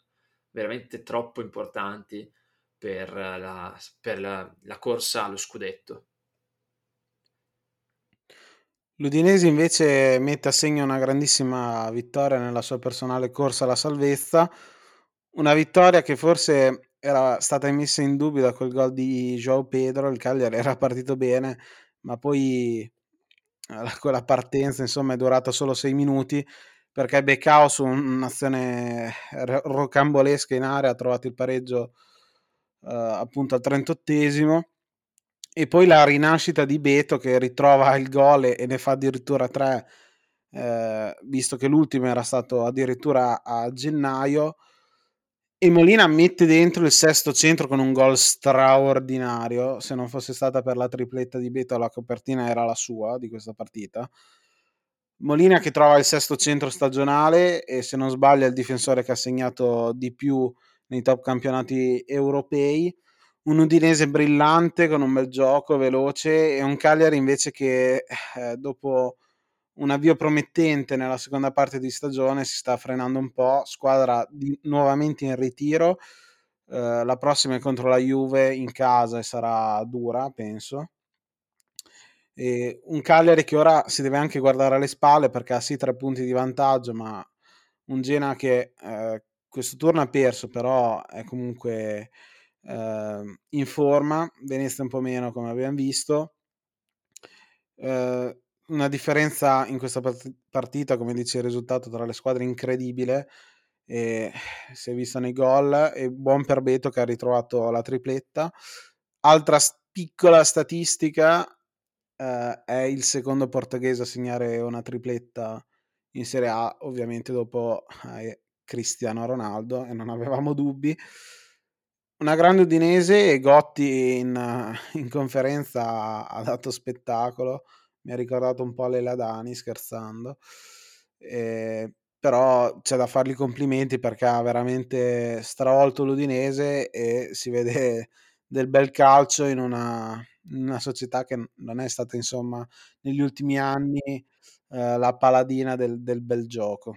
veramente troppo importanti per la, per la, la corsa allo scudetto. L'Udinese invece mette a segno una grandissima vittoria nella sua personale corsa alla salvezza, una vittoria che forse era stata messa in dubbio da quel gol di Joao Pedro, il Cagliari era partito bene, ma poi eh, quella partenza insomma è durata solo sei minuti perché Becao su un'azione rocambolesca in area ha trovato il pareggio eh, appunto al 38esimo e poi la rinascita di Beto che ritrova il gol e ne fa addirittura tre eh, visto che l'ultimo era stato addirittura a gennaio e Molina mette dentro il sesto centro con un gol straordinario se non fosse stata per la tripletta di Beto la copertina era la sua di questa partita Molina che trova il sesto centro stagionale e se non sbaglio è il difensore che ha segnato di più nei top campionati europei. Un Udinese brillante con un bel gioco, veloce e un Cagliari invece che eh, dopo un avvio promettente nella seconda parte di stagione si sta frenando un po', squadra di, nuovamente in ritiro, eh, la prossima è contro la Juve in casa e sarà dura, penso. E un Cagliari che ora si deve anche guardare alle spalle perché ha sì tre punti di vantaggio, ma un Gena che eh, questo turno ha perso, però è comunque eh, in forma, Venezia un po' meno come abbiamo visto. Eh, una differenza in questa partita, come dice il risultato tra le squadre, incredibile. E si è visto nei gol e buon per Beto che ha ritrovato la tripletta. Altra piccola statistica, eh, è il secondo portoghese a segnare una tripletta in Serie A, ovviamente dopo eh, Cristiano Ronaldo e non avevamo dubbi. Una grande Udinese e Gotti in, in conferenza ha dato spettacolo, mi ha ricordato un po' Lela Dani scherzando, eh, però c'è da fargli complimenti perché ha veramente stravolto l'Udinese e si vede del bel calcio in una, una società che non è stata, insomma, negli ultimi anni eh, la paladina del, del bel gioco.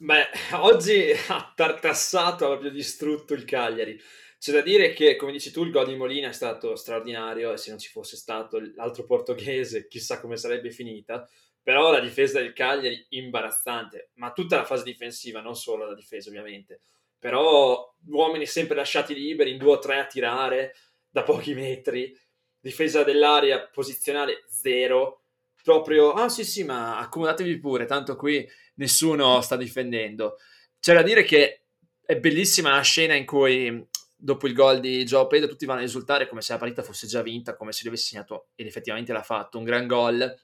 Beh, oggi ha tartassato, ha proprio distrutto il Cagliari. C'è da dire che, come dici tu, il gol di Molina è stato straordinario e se non ci fosse stato l'altro portoghese, chissà come sarebbe finita. Però la difesa del Cagliari imbarazzante, ma tutta la fase difensiva, non solo la difesa ovviamente. Però uomini sempre lasciati liberi in due o tre a tirare, da pochi metri, difesa dell'area posizionale zero, proprio, ah sì sì, ma accomodatevi pure, tanto qui nessuno sta difendendo. C'è da dire che è bellissima la scena in cui dopo il gol di Joe Pedro tutti vanno a esultare come se la partita fosse già vinta, come se lui avesse segnato ed effettivamente l'ha fatto, un gran gol,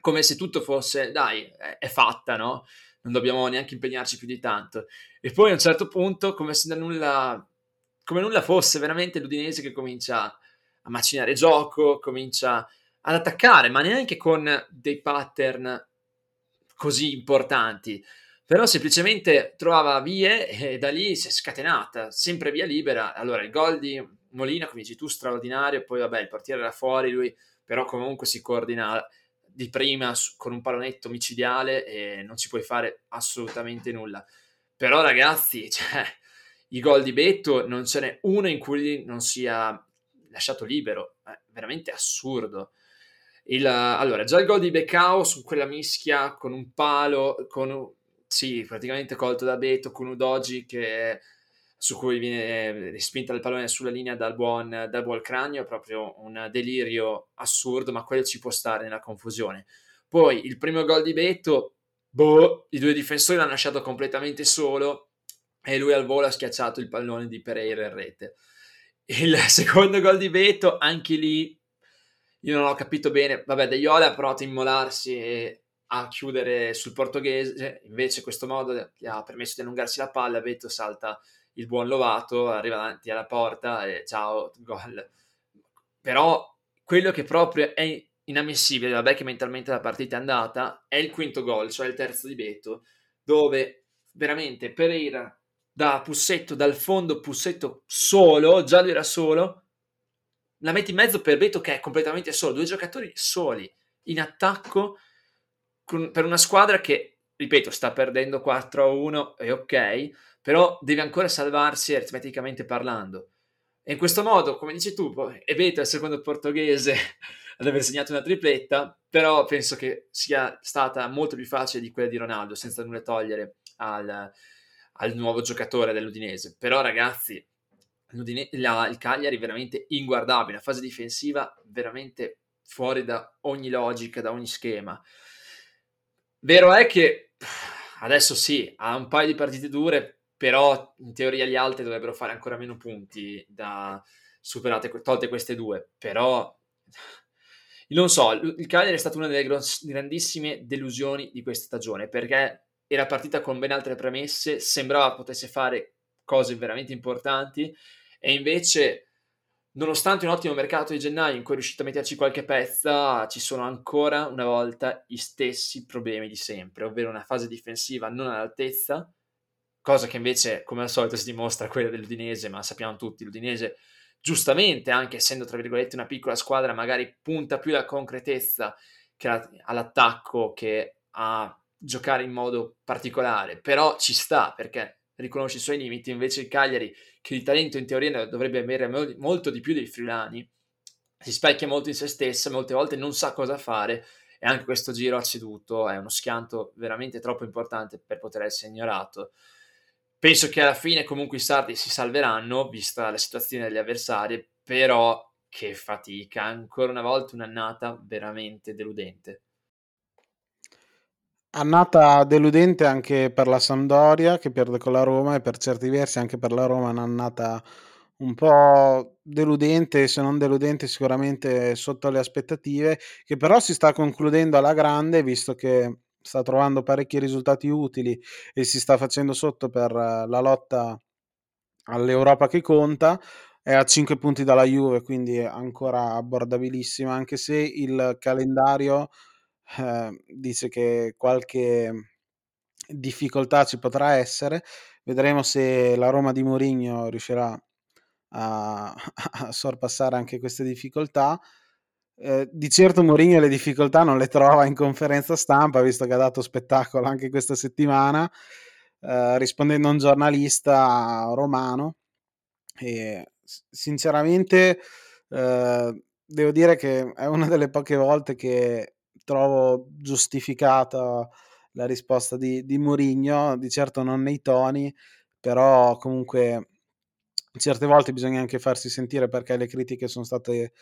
come se tutto fosse, dai, è, è fatta, no? Non dobbiamo neanche impegnarci più di tanto. E poi a un certo punto, come se da nulla come nulla fosse veramente l'Udinese che comincia a macinare gioco, comincia ad attaccare, ma neanche con dei pattern così importanti. Però semplicemente trovava vie e da lì si è scatenata, sempre via libera. Allora il gol di Molina, come dici tu, straordinario, poi vabbè il portiere era fuori, lui però comunque si coordina di prima con un pallonetto micidiale e non ci puoi fare assolutamente nulla. Però ragazzi, cioè, i gol di Betto non ce n'è uno in cui non sia lasciato libero, è veramente assurdo. Il, allora, già il gol di Becao su quella mischia con un palo, con, sì, praticamente colto da Beto, con Udogi che, su cui viene respinta il pallone sulla linea dal buon, dal buon cranio, è proprio un delirio assurdo, ma quello ci può stare nella confusione. Poi il primo gol di Beto, boh, i due difensori l'hanno lasciato completamente solo, e lui al volo ha schiacciato il pallone di Pereira in rete. Il secondo gol di Beto, anche lì io non ho capito bene. Vabbè, De Jole ha provato a immolarsi e a chiudere sul portoghese, invece questo modo gli ha permesso di allungarsi la palla. Beto salta il buon Lovato, arriva davanti alla porta e ciao, gol. Però quello che proprio è inammissibile, vabbè che mentalmente la partita è andata, è il quinto gol, cioè il terzo di Beto, dove veramente Pereira da Pussetto, dal fondo Pussetto solo, già lui era solo, la metti in mezzo per Beto che è completamente solo, due giocatori soli, in attacco, per una squadra che, ripeto, sta perdendo 4-1, è ok, però deve ancora salvarsi aritmeticamente parlando. E in questo modo, come dici tu, è Beto il secondo portoghese ad aver segnato una tripletta, però penso che sia stata molto più facile di quella di Ronaldo, senza nulla togliere al al nuovo giocatore dell'Udinese. Però ragazzi, la, il Cagliari è veramente inguardabile, la fase difensiva veramente fuori da ogni logica, da ogni schema. Vero è che adesso sì, ha un paio di partite dure, però in teoria gli altri dovrebbero fare ancora meno punti da superate, tolte queste due. Però non so, il Cagliari è stata una delle grandissime delusioni di questa stagione perché era partita con ben altre premesse, sembrava potesse fare cose veramente importanti e invece nonostante un ottimo mercato di gennaio in cui è riuscito a metterci qualche pezza, ci sono ancora una volta gli stessi problemi di sempre, ovvero una fase difensiva non all'altezza, cosa che invece, come al solito, si dimostra quella dell'Udinese, ma sappiamo tutti, l'Udinese giustamente, anche essendo tra virgolette una piccola squadra, magari punta più alla concretezza che all'attacco che a giocare in modo particolare, però ci sta perché riconosce i suoi limiti, invece il Cagliari, che di talento in teoria dovrebbe avere molto di più dei Friulani, si specchia molto in se stessa, molte volte non sa cosa fare e anche questo giro ha ceduto, è uno schianto veramente troppo importante per poter essere ignorato. Penso che alla fine comunque i sardi si salveranno, vista la situazione degli avversari, però che fatica, ancora una volta un'annata veramente deludente. Annata deludente anche per la Sampdoria che perde con la Roma e per certi versi anche per la Roma un'annata un po' deludente, se non deludente sicuramente sotto le aspettative, che però si sta concludendo alla grande visto che sta trovando parecchi risultati utili e si sta facendo sotto per la lotta all'Europa che conta. È a 5 punti dalla Juve, quindi ancora abbordabilissima, anche se il calendario eh, dice che qualche difficoltà ci potrà essere. Vedremo se la Roma di Mourinho riuscirà a, a sorpassare anche queste difficoltà. Eh, di certo Mourinho le difficoltà non le trova in conferenza stampa, visto che ha dato spettacolo anche questa settimana, eh, rispondendo a un giornalista romano. E sinceramente eh, devo dire che è una delle poche volte che trovo giustificata la risposta di, di Mourinho, di certo non nei toni, però comunque certe volte bisogna anche farsi sentire perché le critiche sono state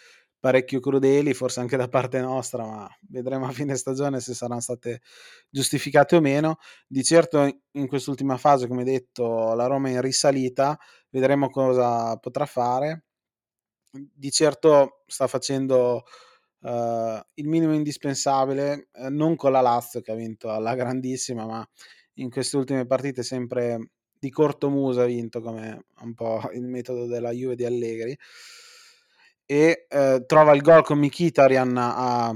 parecchio crudeli, forse anche da parte nostra, ma vedremo a fine stagione se saranno state giustificate o meno. Di certo in quest'ultima fase, come detto, la Roma è in risalita, vedremo cosa potrà fare. Di certo sta facendo uh, il minimo indispensabile, uh, non con la Lazio che ha vinto alla grandissima, ma in queste ultime partite sempre di corto muso ha vinto come un po' il metodo della Juve di Allegri. E uh, trova il gol con Mkhitaryan a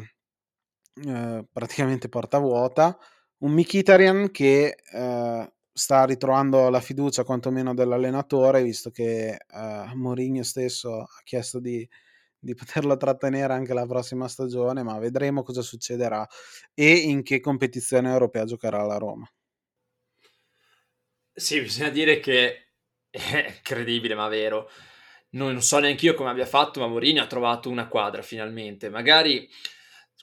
praticamente porta vuota. Un Mkhitaryan che sta ritrovando la fiducia quantomeno dell'allenatore visto che Mourinho stesso ha chiesto di di poterlo trattenere anche la prossima stagione, ma vedremo cosa succederà e in che competizione europea giocherà la Roma. Sì, bisogna dire che è credibile, ma vero. Non so neanche io come abbia fatto, ma Mourinho ha trovato una quadra finalmente. Magari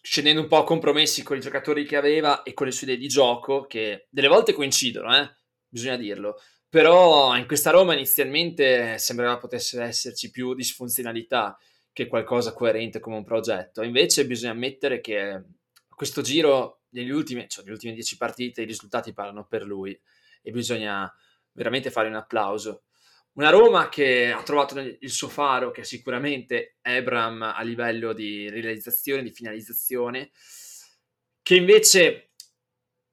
scendendo un po' a compromessi con i giocatori che aveva e con le sue idee di gioco, che delle volte coincidono, eh? bisogna dirlo. Però in questa Roma inizialmente sembrava potesse esserci più disfunzionalità che qualcosa coerente come un progetto. Invece bisogna ammettere che questo giro, negli ultimi, cioè nelle ultime dieci partite, i risultati parlano per lui e bisogna veramente fare un applauso. Una Roma che ha trovato il suo faro, che è sicuramente Ebram a livello di realizzazione, di finalizzazione, che invece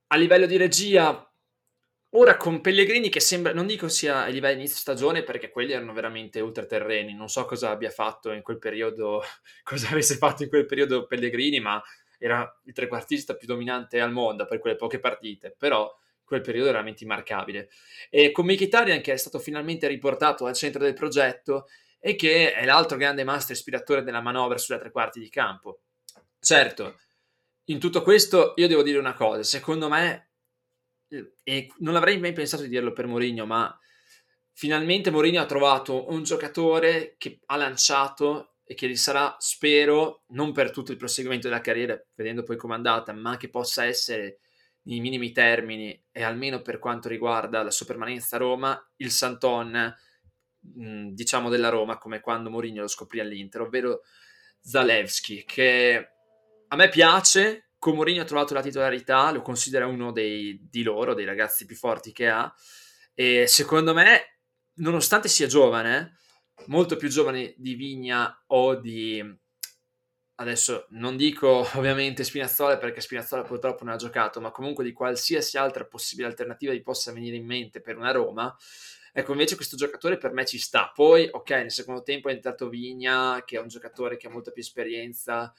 a livello di regia Ora con Pellegrini che sembra, non dico sia a livello di inizio stagione perché quelli erano veramente ultraterreni, non so cosa abbia fatto in quel periodo, cosa avesse fatto in quel periodo Pellegrini, ma era il trequartista più dominante al mondo per quelle poche partite, però quel periodo era veramente immarcabile. E con Mkhitaryan che è stato finalmente riportato al centro del progetto e che è l'altro grande master ispiratore della manovra sulle tre quarti di campo. Certo, in tutto questo io devo dire una cosa, secondo me e non avrei mai pensato di dirlo per Mourinho, ma finalmente Mourinho ha trovato un giocatore che ha lanciato e che gli sarà, spero, non per tutto il proseguimento della carriera, vedendo poi com'è andata, ma che possa essere nei minimi termini e almeno per quanto riguarda la sua permanenza a Roma, il Santon, diciamo della Roma, come quando Mourinho lo scoprì all'Inter, ovvero Zalewski, che a me piace, con Mourinho ha trovato la titolarità, lo considera uno dei, di loro, dei ragazzi più forti che ha, e secondo me, nonostante sia giovane, molto più giovane di Vigna o di... Adesso non dico ovviamente Spinazzola perché Spinazzola purtroppo non ha giocato, ma comunque di qualsiasi altra possibile alternativa gli possa venire in mente per una Roma, Ecco, invece questo giocatore per me ci sta. Poi, ok, nel secondo tempo è entrato Vigna, che è un giocatore che ha molta più esperienza,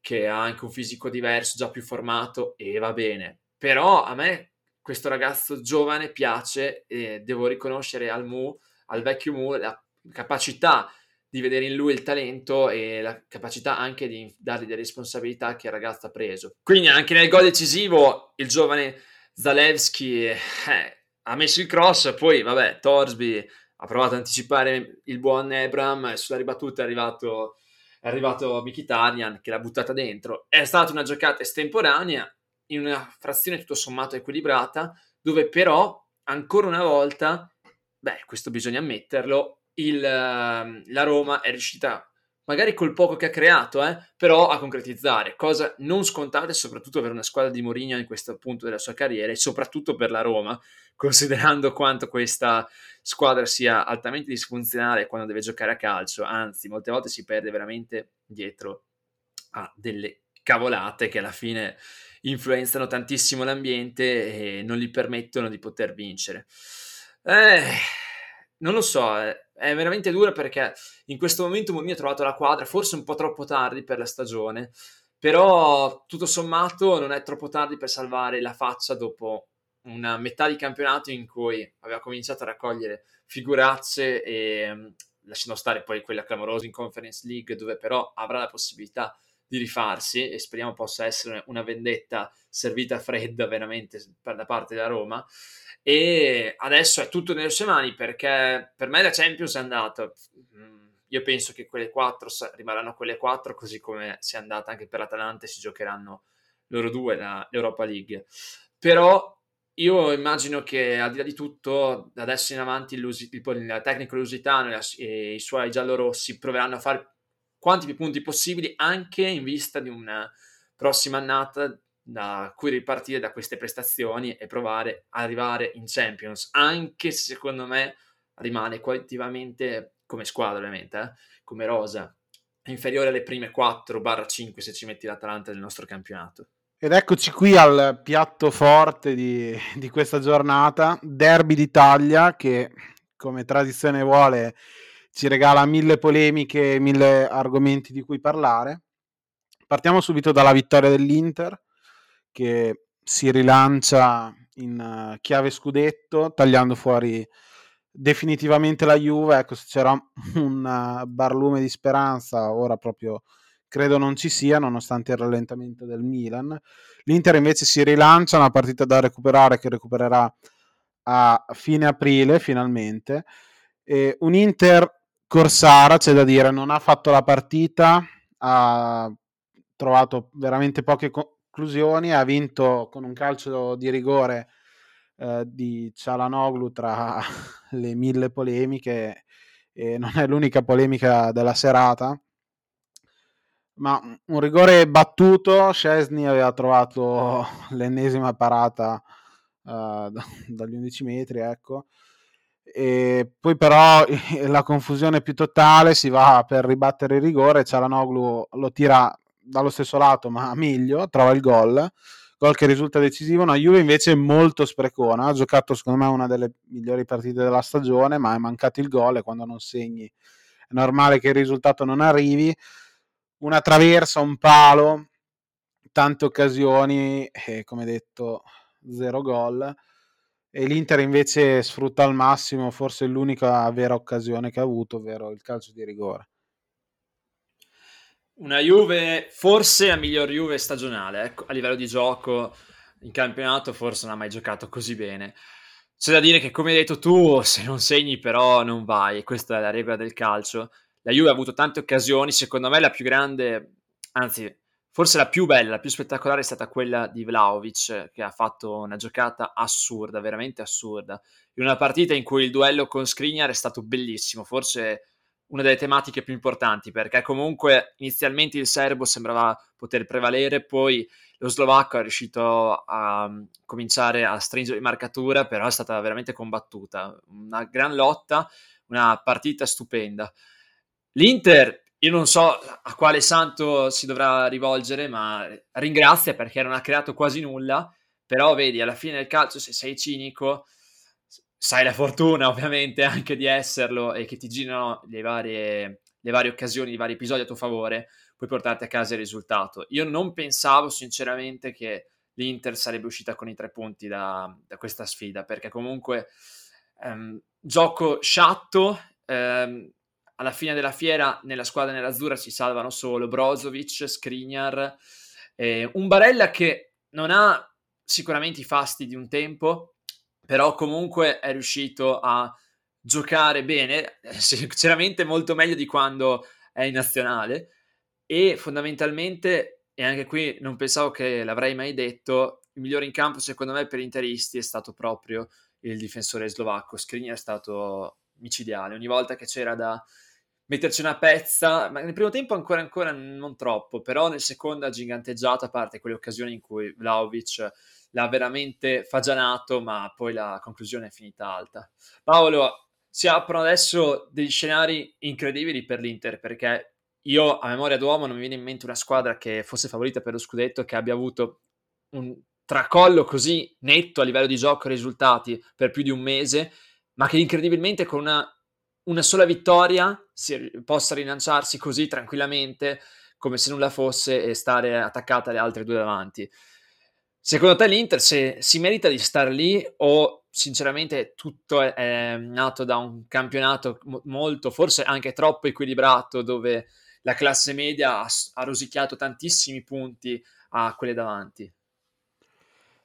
che ha anche un fisico diverso, già più formato, e va bene. Però a me questo ragazzo giovane piace e devo riconoscere al Mu, al vecchio Mu, la capacità di vedere in lui il talento e la capacità anche di dargli delle responsabilità che il ragazzo ha preso. Quindi anche nel gol decisivo il giovane Zalewski eh, ha messo il cross, poi vabbè, Torsby ha provato ad anticipare il buon Ebram sulla ribattuta è arrivato, è arrivato Mkhitaryan che l'ha buttata dentro. È stata una giocata estemporanea in una frazione tutto sommato equilibrata, dove però ancora una volta, beh, questo bisogna ammetterlo, il, ehm, la Roma è riuscita, magari col poco che ha creato, eh, però a concretizzare, cosa non scontata, soprattutto per una squadra di Mourinho in questo punto della sua carriera e soprattutto per la Roma, considerando quanto questa squadra sia altamente disfunzionale quando deve giocare a calcio, anzi, molte volte si perde veramente dietro a delle cavolate che alla fine influenzano tantissimo l'ambiente e non gli permettono di poter vincere. Eh, non lo so, eh, è veramente dura perché in questo momento Mourinho ha trovato la quadra, forse un po' troppo tardi per la stagione, però tutto sommato non è troppo tardi per salvare la faccia dopo una metà di campionato in cui aveva cominciato a raccogliere figuracce e mm, lasciando stare poi quella clamorosa in Conference League dove però avrà la possibilità di rifarsi e speriamo possa essere una vendetta servita fredda veramente da parte della Roma. E adesso è tutto nelle sue mani perché per me la Champions è andata mm, io penso che quelle quattro rimarranno quelle quattro così come si è andata anche per l'Atalanta e si giocheranno loro due la, l'Europa League. Però io immagino che al di là di tutto da adesso in avanti il tecnico lusitano e i suoi giallorossi proveranno a fare quanti più punti possibili anche in vista di una prossima annata da cui ripartire da queste prestazioni e provare ad arrivare in Champions, anche se secondo me rimane qualitativamente come squadra ovviamente, eh, come rosa, inferiore alle prime 4-5 se ci metti l'Atalanta del nostro campionato. Ed eccoci qui al piatto forte di, di questa giornata, Derby d'Italia che come tradizione vuole ci regala mille polemiche, mille argomenti di cui parlare. Partiamo subito dalla vittoria dell'Inter che si rilancia in uh, chiave scudetto, tagliando fuori definitivamente la Juve. Ecco, se c'era un uh, barlume di speranza, ora proprio credo non ci sia, nonostante il rallentamento del Milan. L'Inter invece si rilancia, una partita da recuperare che recupererà a fine aprile finalmente. E un Inter Corsara, c'è da dire, non ha fatto la partita, ha trovato veramente poche conclusioni, ha vinto con un calcio di rigore eh, di Cialanoglu tra le mille polemiche e non è l'unica polemica della serata. Ma un rigore battuto Scesni aveva trovato l'ennesima parata uh, dagli 11 metri ecco e poi però la confusione più totale si va per ribattere il rigore Cialanoglu lo tira dallo stesso lato, ma meglio, trova il gol, gol che risulta decisivo. Una Juve invece molto sprecona, ha giocato secondo me una delle migliori partite della stagione, ma è mancato il gol e quando non segni è normale che il risultato non arrivi. Una traversa, un palo, tante occasioni e come detto zero gol. E l'Inter invece sfrutta al massimo forse l'unica vera occasione che ha avuto, ovvero il calcio di rigore. Una Juve, forse la miglior Juve stagionale, ecco, a livello di gioco in campionato forse non ha mai giocato così bene. C'è da dire che, come hai detto tu, se non segni però non vai, questa è la regola del calcio. La Juve ha avuto tante occasioni, secondo me la più grande, anzi forse la più bella, la più spettacolare è stata quella di Vlaovic, che ha fatto una giocata assurda, veramente assurda, in una partita in cui il duello con Skriniar è stato bellissimo, forse una delle tematiche più importanti perché comunque inizialmente il serbo sembrava poter prevalere, poi lo slovacco è riuscito a um, cominciare a stringere in marcatura, però è stata veramente combattuta, una gran lotta, una partita stupenda. L'Inter, io non so a quale santo si dovrà rivolgere, ma ringrazia perché non ha creato quasi nulla, però vedi, alla fine del calcio se sei cinico sai la fortuna ovviamente anche di esserlo e che ti girano le varie, le varie occasioni, i vari episodi a tuo favore, puoi portarti a casa il risultato. Io non pensavo sinceramente che l'Inter sarebbe uscita con i tre punti da, da questa sfida, perché comunque ehm, gioco sciatto, ehm, alla fine della fiera nella squadra nell'azzurra si salvano solo Brozovic, Skriniar, eh, un Barella che non ha sicuramente i fasti di un tempo, però comunque è riuscito a giocare bene, sinceramente molto meglio di quando è in nazionale. E fondamentalmente, e anche qui non pensavo che l'avrei mai detto, il migliore in campo secondo me per interisti è stato proprio il difensore slovacco, Skriniar è stato micidiale, ogni volta che c'era da metterci una pezza, ma nel primo tempo ancora ancora non troppo, però nel secondo ha giganteggiato, a parte quelle occasioni in cui Vlaovic l'ha veramente fagianato, ma poi la conclusione è finita alta. Paolo, si aprono adesso degli scenari incredibili per l'Inter, perché io a memoria d'uomo non mi viene in mente una squadra che fosse favorita per lo scudetto, che abbia avuto un tracollo così netto a livello di gioco e risultati per più di un mese, ma che incredibilmente con una, una sola vittoria si, possa rilanciarsi così tranquillamente come se nulla fosse e stare attaccata alle altre due davanti. Secondo te l'Inter se, si merita di stare lì o sinceramente tutto è, è nato da un campionato molto, forse anche troppo equilibrato dove la classe media ha, ha rosicchiato tantissimi punti a quelle davanti?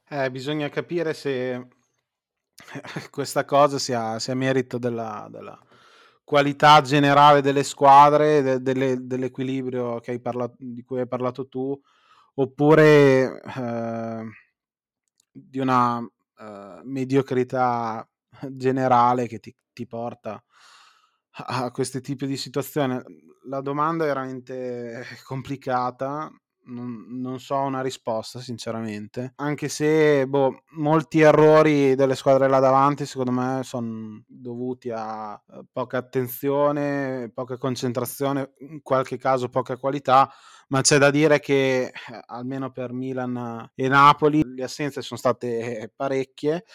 Eh, bisogna capire se questa cosa sia, sia merito della, della, qualità generale delle squadre, de, delle, dell'equilibrio parlato, di cui hai parlato tu, oppure eh, di una eh, mediocrità generale che ti, ti porta a questi tipi di situazioni. La domanda è veramente complicata non, non, so una risposta, sinceramente. Anche se boh, molti errori delle squadre là davanti, secondo me, sono dovuti a eh, poca attenzione, poca concentrazione, in qualche caso poca qualità. Ma c'è da dire che eh, almeno per Milan e Napoli le assenze sono state parecchie.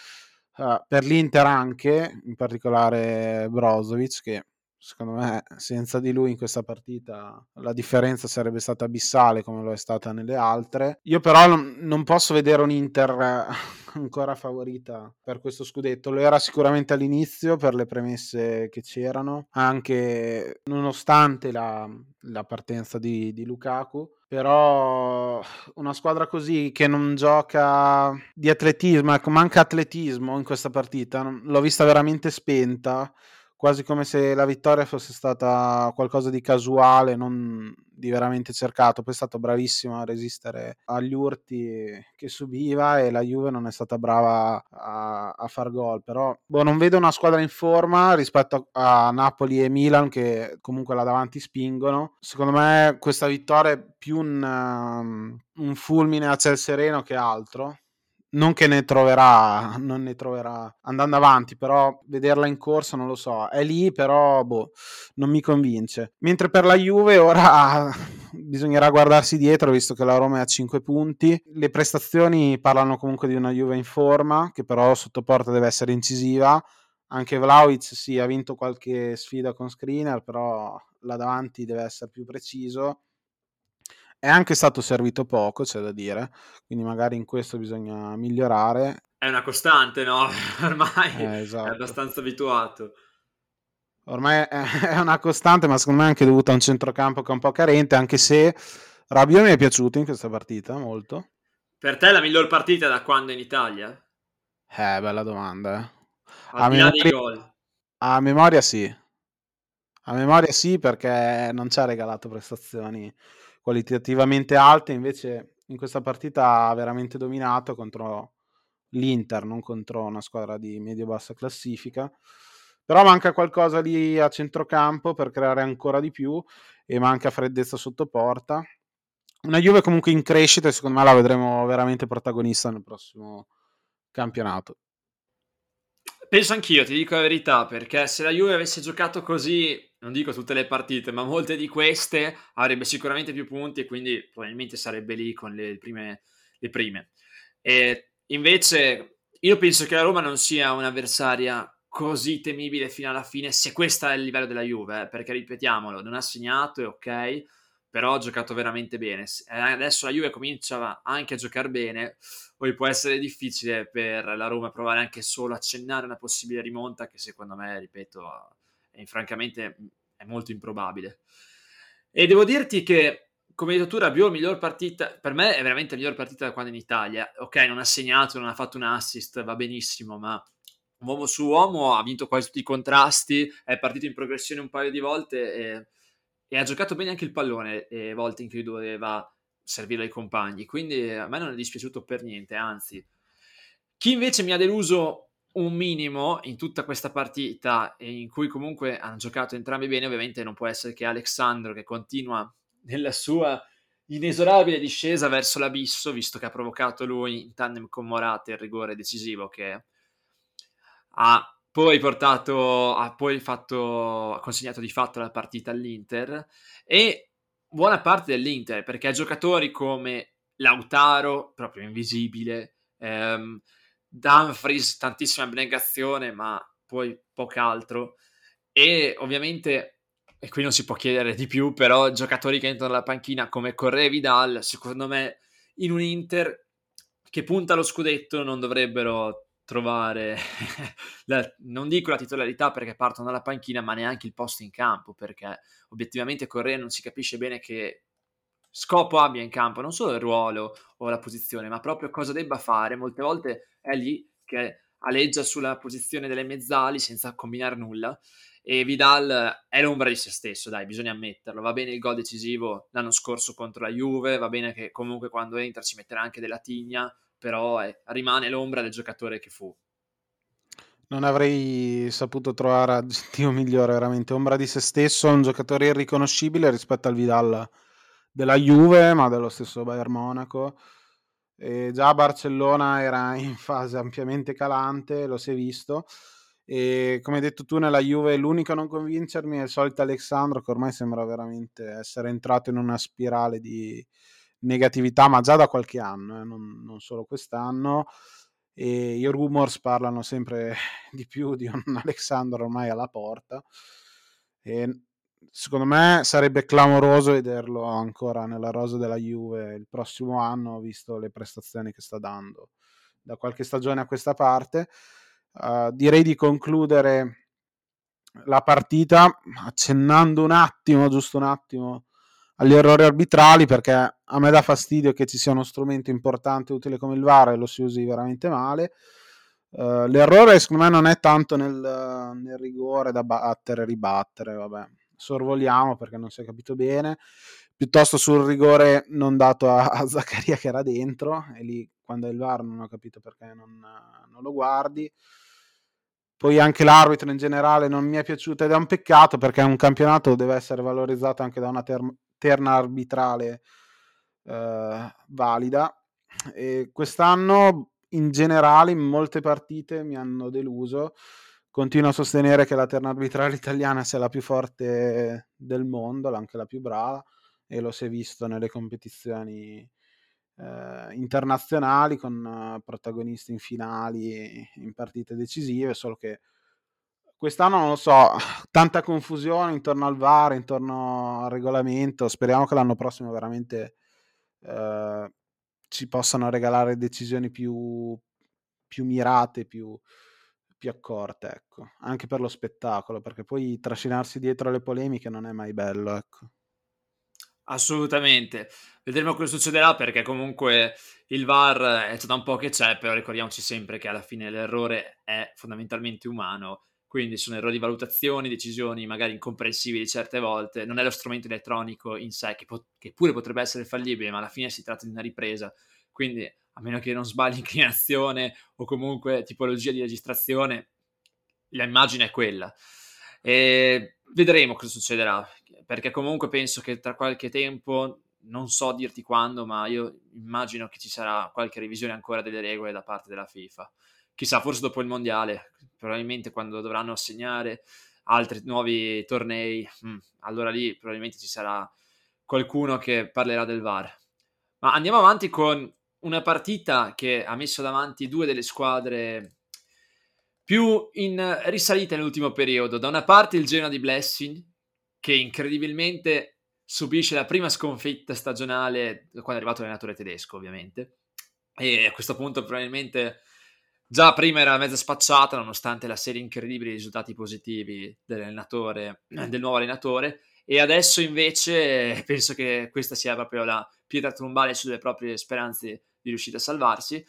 Uh, per l'Inter anche, in particolare Brozovic, che secondo me senza di lui in questa partita la differenza sarebbe stata abissale come lo è stata nelle altre. Io però non, posso vedere un Inter ancora favorita per questo scudetto. Lo era sicuramente all'inizio per le premesse che c'erano, anche nonostante la, la partenza di, di Lukaku. Però una squadra così che non gioca di atletismo, ecco, manca atletismo in questa partita, l'ho vista veramente spenta quasi come se la vittoria fosse stata qualcosa di casuale, non di veramente cercato. Poi è stato bravissimo a resistere agli urti che subiva e la Juve non è stata brava a, a far gol. Però boh, non vedo una squadra in forma rispetto a, a, Napoli e Milan che comunque là davanti spingono. Secondo me questa vittoria è più un, um, un fulmine a ciel sereno che altro non che ne troverà, non ne troverà andando avanti, però vederla in corsa non lo so, è lì però boh, non mi convince. Mentre per la Juve ora bisognerà guardarsi dietro visto che la Roma è a 5 punti, le prestazioni parlano comunque di una Juve in forma che però sotto porta deve essere incisiva, anche Vlaovic sì ha vinto qualche sfida con Screener, però là davanti deve essere più preciso è anche stato servito poco, c'è da dire, quindi magari in questo bisogna migliorare. È una costante, no? Ormai eh, esatto. è abbastanza abituato. Ormai è una costante, ma secondo me è anche dovuta a un centrocampo che è un po' carente, anche se Rabiot mi è piaciuto in questa partita molto. Per te è la miglior partita da quando in Italia? Eh, bella domanda. Eh. a, memoria, a memoria sì. A memoria sì, perché non ci ha regalato prestazioni qualitativamente alte, invece in questa partita ha veramente dominato contro l'Inter, non contro una squadra di medio-bassa classifica. Però manca qualcosa lì a centrocampo per creare ancora di più e manca freddezza sotto porta. Una Juve comunque in crescita e secondo me la vedremo veramente protagonista nel prossimo campionato. Penso anch'io, ti dico la verità, perché se la Juve avesse giocato così, non dico tutte le partite, ma molte di queste, avrebbe sicuramente più punti e quindi probabilmente sarebbe lì con le prime. Le prime. E invece io penso che la Roma non sia un'avversaria così temibile fino alla fine, se questo è il livello della Juve, eh, perché ripetiamolo, non ha segnato, è ok, però ha giocato veramente bene. Adesso la Juve comincia anche a giocare bene, poi può essere difficile per la Roma provare anche solo a accennare una possibile rimonta che secondo me, ripeto, è, francamente è molto improbabile. E devo dirti che, come hai detto tu, Rabiot, miglior partita, per me è veramente la miglior partita da quando in Italia. Ok, non ha segnato, non ha fatto un assist, va benissimo, ma uomo su uomo ha vinto quasi tutti i contrasti, è partito in progressione un paio di volte e e ha giocato bene anche il pallone le volte in cui doveva servire ai compagni, quindi a me non è dispiaciuto per niente, anzi. Chi invece mi ha deluso un minimo in tutta questa partita in cui comunque hanno giocato entrambi bene, ovviamente non può essere che Alexandro che continua nella sua inesorabile discesa verso l'abisso, visto che ha provocato lui in tandem con Morata il rigore decisivo che ha poi portato, ha poi fatto, ha consegnato di fatto la partita all'Inter e buona parte dell'Inter perché giocatori come Lautaro, proprio invisibile, ehm, Dumfries, tantissima abnegazione, ma poi poco altro. E ovviamente, e qui non si può chiedere di più, però giocatori che entrano dalla panchina come Correa e Vidal, secondo me, in un Inter che punta allo scudetto non dovrebbero trovare, la, non dico la titolarità perché partono dalla panchina, ma neanche il posto in campo, perché obiettivamente Correa non si capisce bene che scopo abbia in campo, non solo il ruolo o la posizione, ma proprio cosa debba fare. Molte volte è lì che aleggia sulla posizione delle mezzali senza combinare nulla. E Vidal è l'ombra di se stesso, dai, bisogna ammetterlo. Va bene il gol decisivo l'anno scorso contro la Juve, va bene che comunque quando entra ci metterà anche della tigna, però è, rimane l'ombra del giocatore che fu. Non avrei saputo trovare aggettivo migliore, veramente. Ombra di se stesso, un giocatore irriconoscibile rispetto al Vidal della Juve, ma dello stesso Bayern Monaco. E già Barcellona era in fase ampiamente calante, lo si è visto. E come hai detto tu, nella Juve l'unico a non convincermi è il solito Alexandro, che ormai sembra veramente essere entrato in una spirale di, negatività, ma già da qualche anno, eh, non, non, solo quest'anno. E i rumors parlano sempre di più di un Alexandro ormai alla porta. E secondo me sarebbe clamoroso vederlo ancora nella rosa della Juve il prossimo anno, visto le prestazioni che sta dando da qualche stagione a questa parte. Uh, direi di concludere la partita accennando un attimo, giusto un attimo, agli errori arbitrali perché a me dà fastidio che ci sia uno strumento importante e utile come il VAR e lo si usi veramente male. Uh, l'errore secondo me non è tanto nel, nel rigore da battere e ribattere, vabbè, sorvoliamo perché non si è capito bene, piuttosto sul rigore non dato a, a Zaccaria che era dentro e lì quando è il VAR non ho capito perché non, non lo guardi. Poi anche l'arbitro in generale non mi è piaciuto ed è un peccato perché un campionato deve essere valorizzato anche da una term- terna arbitrale eh, valida. E quest'anno in generale in molte partite mi hanno deluso. Continuo a sostenere che la terna arbitrale italiana sia la più forte del mondo, anche la più brava, e lo si è visto nelle competizioni eh, internazionali con uh, protagonisti in finali, in partite decisive, solo che quest'anno non lo so, tanta confusione intorno al VAR, intorno al regolamento. Speriamo che l'anno prossimo veramente eh, ci possano regalare decisioni più, più mirate, più, più accorte, ecco. anche per lo spettacolo, perché poi trascinarsi dietro le polemiche non è mai bello. Ecco. Assolutamente. Vedremo cosa succederà perché comunque il VAR è da un po' che c'è, però ricordiamoci sempre che alla fine l'errore è fondamentalmente umano quindi sono errori di valutazione, decisioni magari incomprensibili certe volte, non è lo strumento elettronico in sé che, po- che, pure potrebbe essere fallibile, ma alla fine si tratta di una ripresa, quindi a meno che non sbagli inclinazione o comunque tipologia di registrazione, l'immagine è quella. E vedremo cosa succederà, perché comunque penso che tra qualche tempo, non so dirti quando, ma io immagino che ci sarà qualche revisione ancora delle regole da parte della FIFA chissà, forse dopo il mondiale, probabilmente quando dovranno assegnare altri nuovi tornei, mm, allora lì probabilmente ci sarà qualcuno che parlerà del VAR. Ma andiamo avanti con una partita che ha messo davanti due delle squadre più in risalita nell'ultimo periodo. Da una parte il Genoa di Blessing, che incredibilmente subisce la prima sconfitta stagionale quando è arrivato l'allenatore tedesco, ovviamente. E a questo punto probabilmente già prima era mezza spacciata, nonostante la serie incredibile di risultati positivi dell'allenatore, del nuovo allenatore. E adesso invece penso che questa sia proprio la pietra tombale sulle proprie speranze di riuscire a salvarsi.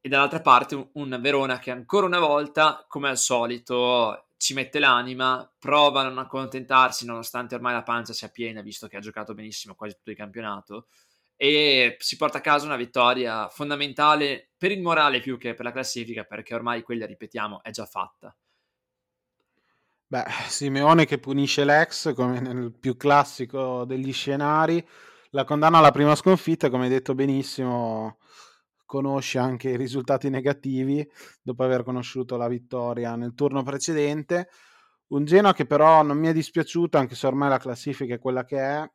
E dall'altra parte un, un Verona che ancora una volta, come al solito, ci mette l'anima, prova a non accontentarsi nonostante ormai la pancia sia piena, visto che ha giocato benissimo quasi tutto il campionato, e si porta a casa una vittoria fondamentale per il morale più che per la classifica, perché ormai quella, ripetiamo, è già fatta. Beh, Simeone che punisce l'ex, come nel più classico degli scenari, la condanna alla prima sconfitta, come hai detto benissimo, conosce anche i risultati negativi dopo aver conosciuto la vittoria nel turno precedente. Un Genoa che però non mi è dispiaciuto, anche se ormai la classifica è quella che è.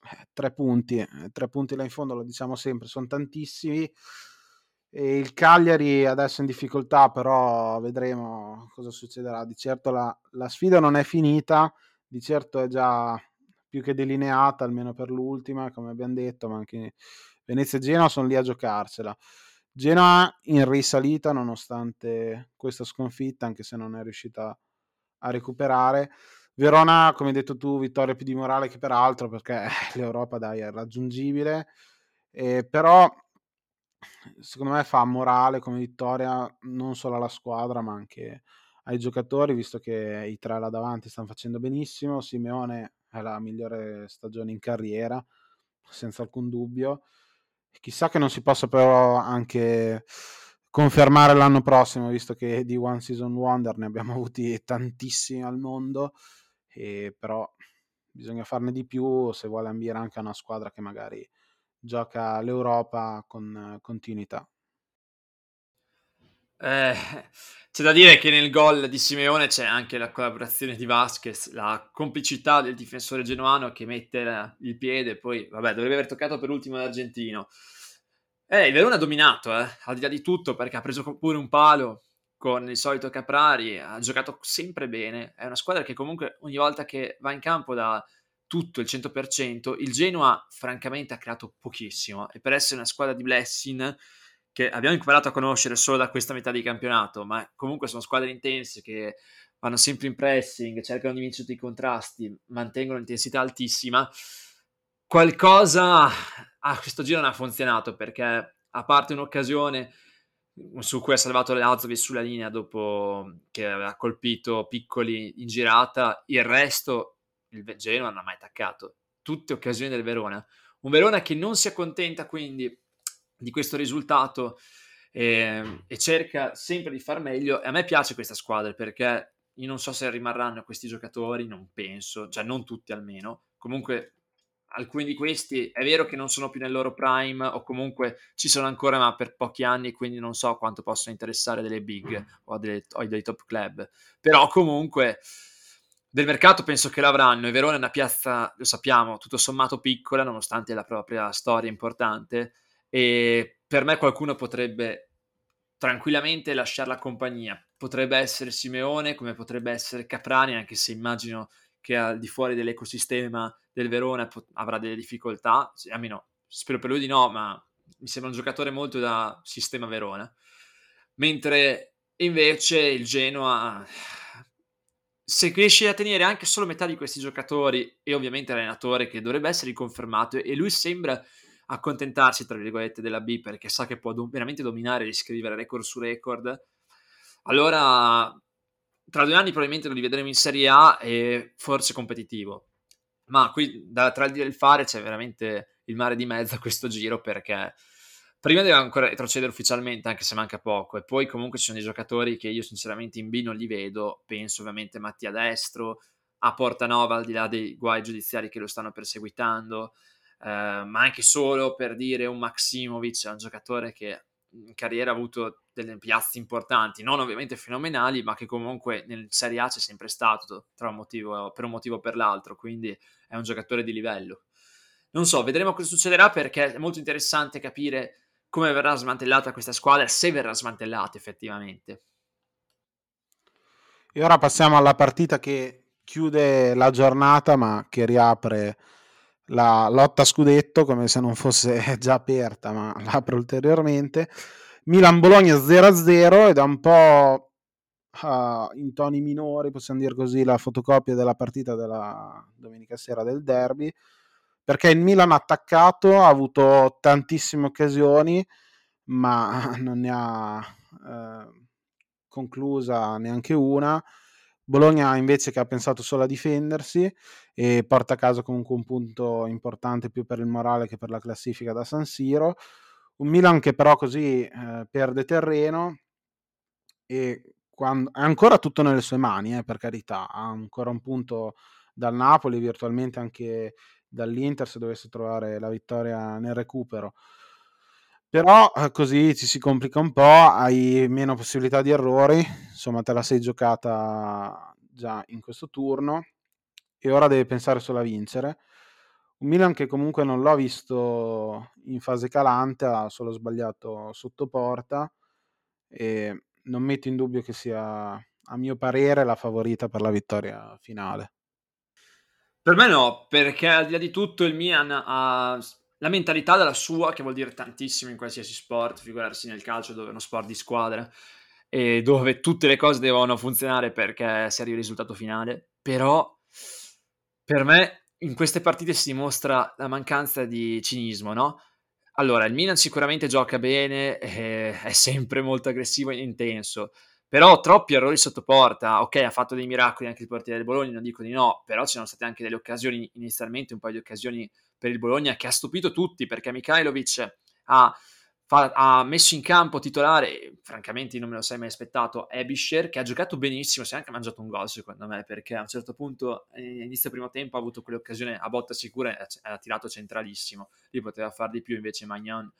Eh, tre punti, eh, tre punti là in fondo, lo diciamo sempre, sono tantissimi. E il Cagliari adesso in difficoltà, però vedremo cosa succederà. Di certo la, la sfida non è finita, di certo è già più che delineata, almeno per l'ultima, come abbiamo detto, ma anche Venezia e Genoa sono lì a giocarsela. Genoa in risalita nonostante questa sconfitta, anche se non è riuscita a recuperare. Verona, come hai detto tu, vittoria più di morale che peraltro, perché l'Europa dai, è raggiungibile. Eh, però secondo me fa morale come vittoria non solo alla squadra, ma anche ai giocatori, visto che i tre là davanti stanno facendo benissimo. Simeone è la migliore stagione in carriera, senza alcun dubbio. Chissà che non si possa però anche confermare l'anno prossimo, visto che di One Season Wonder ne abbiamo avuti tantissimi al mondo, e però bisogna farne di più se vuole ambire anche a una squadra che magari gioca l'Europa con continuità. Eh, c'è da dire che nel gol di Simeone c'è anche la collaborazione di Vasquez, la complicità del difensore genuano che mette il piede, poi vabbè dovrebbe aver toccato per ultimo l'argentino. Eh, il Verona ha dominato, eh, al di là di tutto, perché ha preso pure un palo con il solito Caprari, ha giocato sempre bene, è una squadra che comunque ogni volta che va in campo da tutto il 100%, il Genoa francamente ha creato pochissimo e per essere una squadra di Blessing che abbiamo imparato a conoscere solo da questa metà di campionato, ma comunque sono squadre intense che vanno sempre in pressing, cercano di vincere i contrasti, mantengono intensità altissima. Qualcosa a questo giro non ha funzionato perché, a parte un'occasione su cui ha salvato Lazovic sulla linea dopo che aveva colpito Piccoli in girata, il resto il Genoa non ha mai attaccato. Tutte occasioni del Verona. Un Verona che non si accontenta quindi di questo risultato e, ehm, e, cerca sempre di far meglio. E a me piace questa squadra perché io non so se rimarranno questi giocatori, non penso, cioè non tutti almeno. Comunque alcuni di questi è vero che non sono più nel loro prime o comunque ci sono ancora ma per pochi anni quindi non so quanto possono interessare delle big o, delle, o dei top club. Però comunque del mercato penso che l'avranno. E Verona è una piazza lo sappiamo tutto sommato piccola nonostante la propria storia importante. E per me qualcuno potrebbe tranquillamente lasciare la compagnia. Potrebbe essere Simeone, come potrebbe essere Caprani, anche se immagino che al di fuori dell'ecosistema del Verona pot- avrà delle difficoltà. Almeno spero per lui di no, ma mi sembra un giocatore molto da sistema Verona. Mentre invece il Genoa, se riesce a tenere anche solo metà di questi giocatori e ovviamente l'allenatore che dovrebbe essere riconfermato e lui sembra accontentarsi, tra virgolette, della B perché sa che può do- veramente dominare e riscrivere record su record, allora tra due anni probabilmente lo rivedremo in Serie A e forse competitivo. Ma qui da, tra il dire e il fare c'è veramente il mare di mezzo a questo giro perché prima deve ancora retrocedere ufficialmente, anche se manca poco, e poi comunque ci sono dei giocatori che io sinceramente in B non li vedo, penso ovviamente a Mattia Destro, a Portanova al di là dei guai giudiziari che lo stanno perseguitando, eh, ma anche solo per dire un Maximovic, è un giocatore che in carriera ha avuto delle piazze importanti, non ovviamente fenomenali, ma che comunque nel Serie A c'è sempre stato un motivo, per un motivo o per l'altro, quindi è un giocatore di livello. Non so, vedremo cosa succederà perché è molto interessante capire come verrà smantellata questa squadra, se verrà smantellata effettivamente. E ora passiamo alla partita che chiude la giornata, ma che riapre la lotta scudetto come se non fosse già aperta, ma l'apre ulteriormente. Milan-Bologna 0-0 ed è un po' uh, in toni minori, possiamo dire così, la fotocopia della partita della domenica sera del derby, perché il Milan attaccato ha avuto tantissime occasioni, ma non ne ha eh, conclusa neanche una. Bologna invece che ha pensato solo a difendersi e porta a casa comunque un punto importante più per il morale che per la classifica da San Siro. Un Milan che però così eh, perde terreno e quando, è ancora tutto nelle sue mani, eh, per carità, ha ancora un punto dal Napoli, virtualmente anche dall'Inter se dovesse trovare la vittoria nel recupero. Però eh, così ci si complica un po', hai meno possibilità di errori, insomma te la sei giocata già in questo turno e ora devi pensare solo a vincere. Un Milan che comunque non l'ho visto in fase calante, ha solo sbagliato sotto porta e non metto in dubbio che sia, a mio parere, la favorita per la vittoria finale. Per me no, perché al di là di tutto il Milan ha la mentalità della sua, che vuol dire tantissimo in qualsiasi sport, figurarsi nel calcio dove è uno sport di squadra e dove tutte le cose devono funzionare perché si arriva al risultato finale, però per me in queste partite si dimostra la mancanza di cinismo, no? Allora, il Milan sicuramente gioca bene, eh, è sempre molto aggressivo e intenso, però troppi errori sotto porta, ok, ha fatto dei miracoli anche il portiere del Bologna, non dico di no, però ci sono state anche delle occasioni, inizialmente un paio di occasioni per il Bologna che ha stupito tutti, perché Mikhailovic ha, fa, ha messo in campo titolare, francamente non me lo sei mai aspettato, Ebisher, che ha giocato benissimo, si è anche mangiato un gol secondo me, perché a un certo punto, inizio primo tempo, ha avuto quell'occasione a botta sicura e ha tirato centralissimo, lì poteva far di più, invece Magnan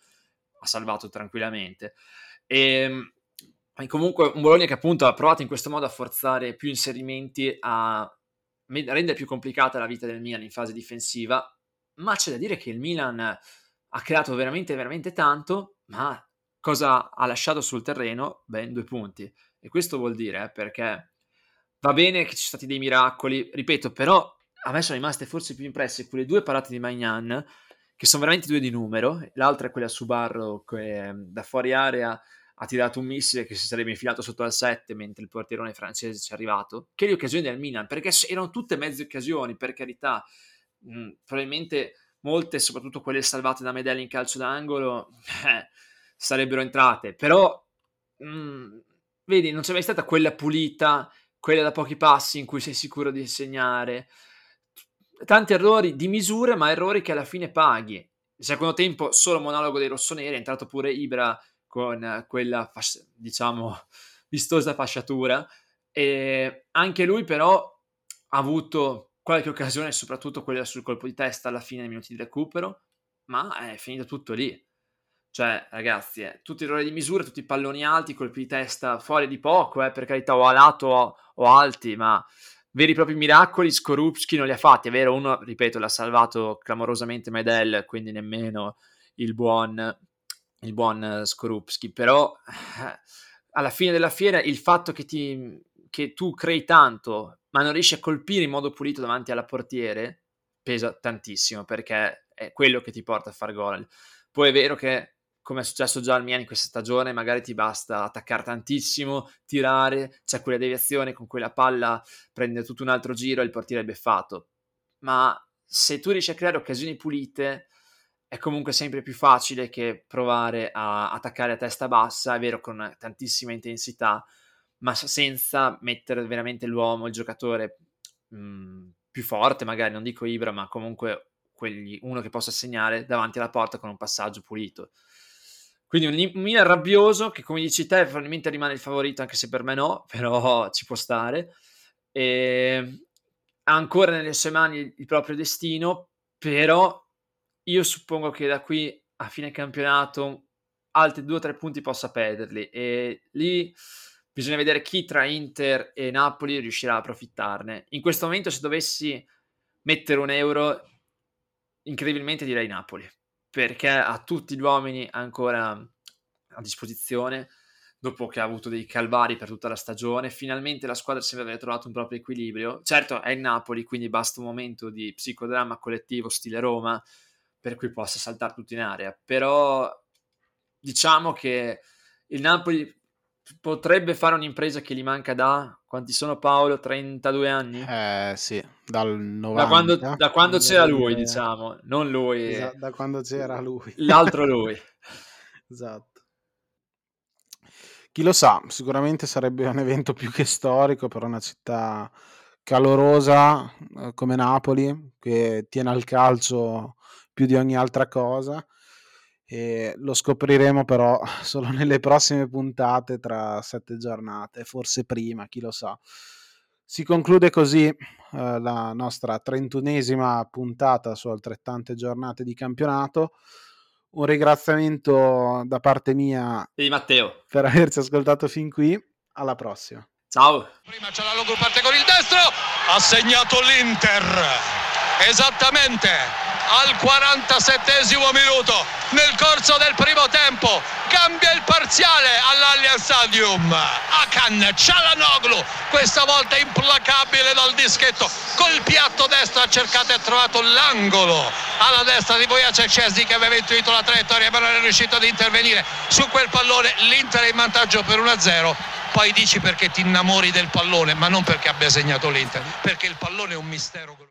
ha salvato tranquillamente. E ehm, comunque un Bologna che appunto ha provato in questo modo a forzare più inserimenti, a rendere più complicata la vita del Milan in fase difensiva, ma c'è da dire che il Milan ha creato veramente, veramente tanto, ma cosa ha lasciato sul terreno? Ben due punti. E questo vuol dire, eh, perché va bene che ci sono stati dei miracoli, ripeto, però a me sono rimaste forse più impresse quelle due parate di Magnan, che sono veramente due di numero, l'altra è quella su Barro che da fuori area ha tirato un missile che si sarebbe infilato sotto al 7 mentre il portierone francese ci è arrivato, che le occasioni del Milan, perché erano tutte mezze occasioni, per carità, mh, probabilmente molte, soprattutto quelle salvate da Medella in calcio d'angolo, eh, sarebbero entrate, però mh, vedi, non c'è mai stata quella pulita, quella da pochi passi in cui sei sicuro di segnare. Tanti errori di misure, ma errori che alla fine paghi. Il secondo tempo, solo monologo dei rossoneri, è entrato pure Ibra con quella, diciamo, vistosa fasciatura. E anche lui, però, ha avuto qualche occasione, soprattutto quella sul colpo di testa alla fine dei minuti di recupero, ma è finito tutto lì. Cioè, ragazzi, eh, tutti errori di misura, tutti i palloni alti, colpi di testa fuori di poco, eh, per carità, o a lato o, o alti, ma veri e propri miracoli Skorupski non li ha fatti, è vero, uno, ripeto, l'ha salvato clamorosamente Medel, quindi nemmeno il buon il buon Skorupski, però eh, alla fine della fiera il fatto che, ti, che tu crei tanto ma non riesci a colpire in modo pulito davanti alla portiere pesa tantissimo perché è quello che ti porta a fare gol. Poi è vero che come è successo già al Milan in questa stagione, magari ti basta attaccare tantissimo, tirare, c'è quella deviazione con cui la palla prende tutto un altro giro e il portiere è beffato. Ma se tu riesci a creare occasioni pulite, è comunque sempre più facile che provare a attaccare a testa bassa, è vero con tantissima intensità, ma senza mettere veramente l'uomo, il giocatore mh, mhmm, più forte, magari non dico Ibra, ma comunque quelli, uno che possa segnare davanti alla porta con un passaggio pulito. Quindi un, Milan rabbioso che come dici te probabilmente rimane il favorito anche se per me no, però ci può stare. E ha ancora nelle sue mani il proprio destino, però io suppongo che da qui a fine campionato altri due o tre punti possa perderli e lì bisogna vedere chi tra Inter e Napoli riuscirà a approfittarne. In questo momento se dovessi mettere un euro, incredibilmente direi Napoli. perché ha tutti gli uomini ancora a disposizione dopo che ha avuto dei calvari per tutta la stagione. Finalmente la squadra sembra aver trovato un proprio equilibrio. Certo, è il Napoli, quindi basta un momento di psicodramma collettivo stile Roma per cui possa saltare tutto in area. Però diciamo che il Napoli potrebbe fare un'impresa che gli manca da quanti sono Paolo? 32 anni? Eh sì, dal 90. Da quando, da quando c'era lui, diciamo, non lui. Esatto, da quando c'era lui. L'altro lui. esatto. Chi lo sa, sicuramente sarebbe un evento più che storico per una città calorosa eh, come Napoli, che tiene al calcio più di ogni altra cosa. E lo scopriremo però solo nelle prossime puntate tra sette giornate, forse prima, chi lo sa. Si conclude così eh, la nostra trentunesima puntata su altrettante giornate di campionato. Un ringraziamento da parte mia e di Matteo per averci ascoltato fin qui. Alla prossima. Ciao. Prima c'è la Logo parte con il destro, ha segnato l'Inter. Esattamente al 47 minuto. Nel corso del primo tempo cambia il parziale all'Allianz Stadium. Akan Cialanoglu questa volta implacabile dal dischetto col piatto destro ha cercato e trovato l'angolo. Alla destra di Vojace Cesni che aveva intuito la traiettoria ma non è riuscito ad intervenire su quel pallone. l'Inter è in vantaggio per 1-0 poi dici perché ti innamori del pallone ma non perché abbia segnato l'Inter perché il pallone è un mistero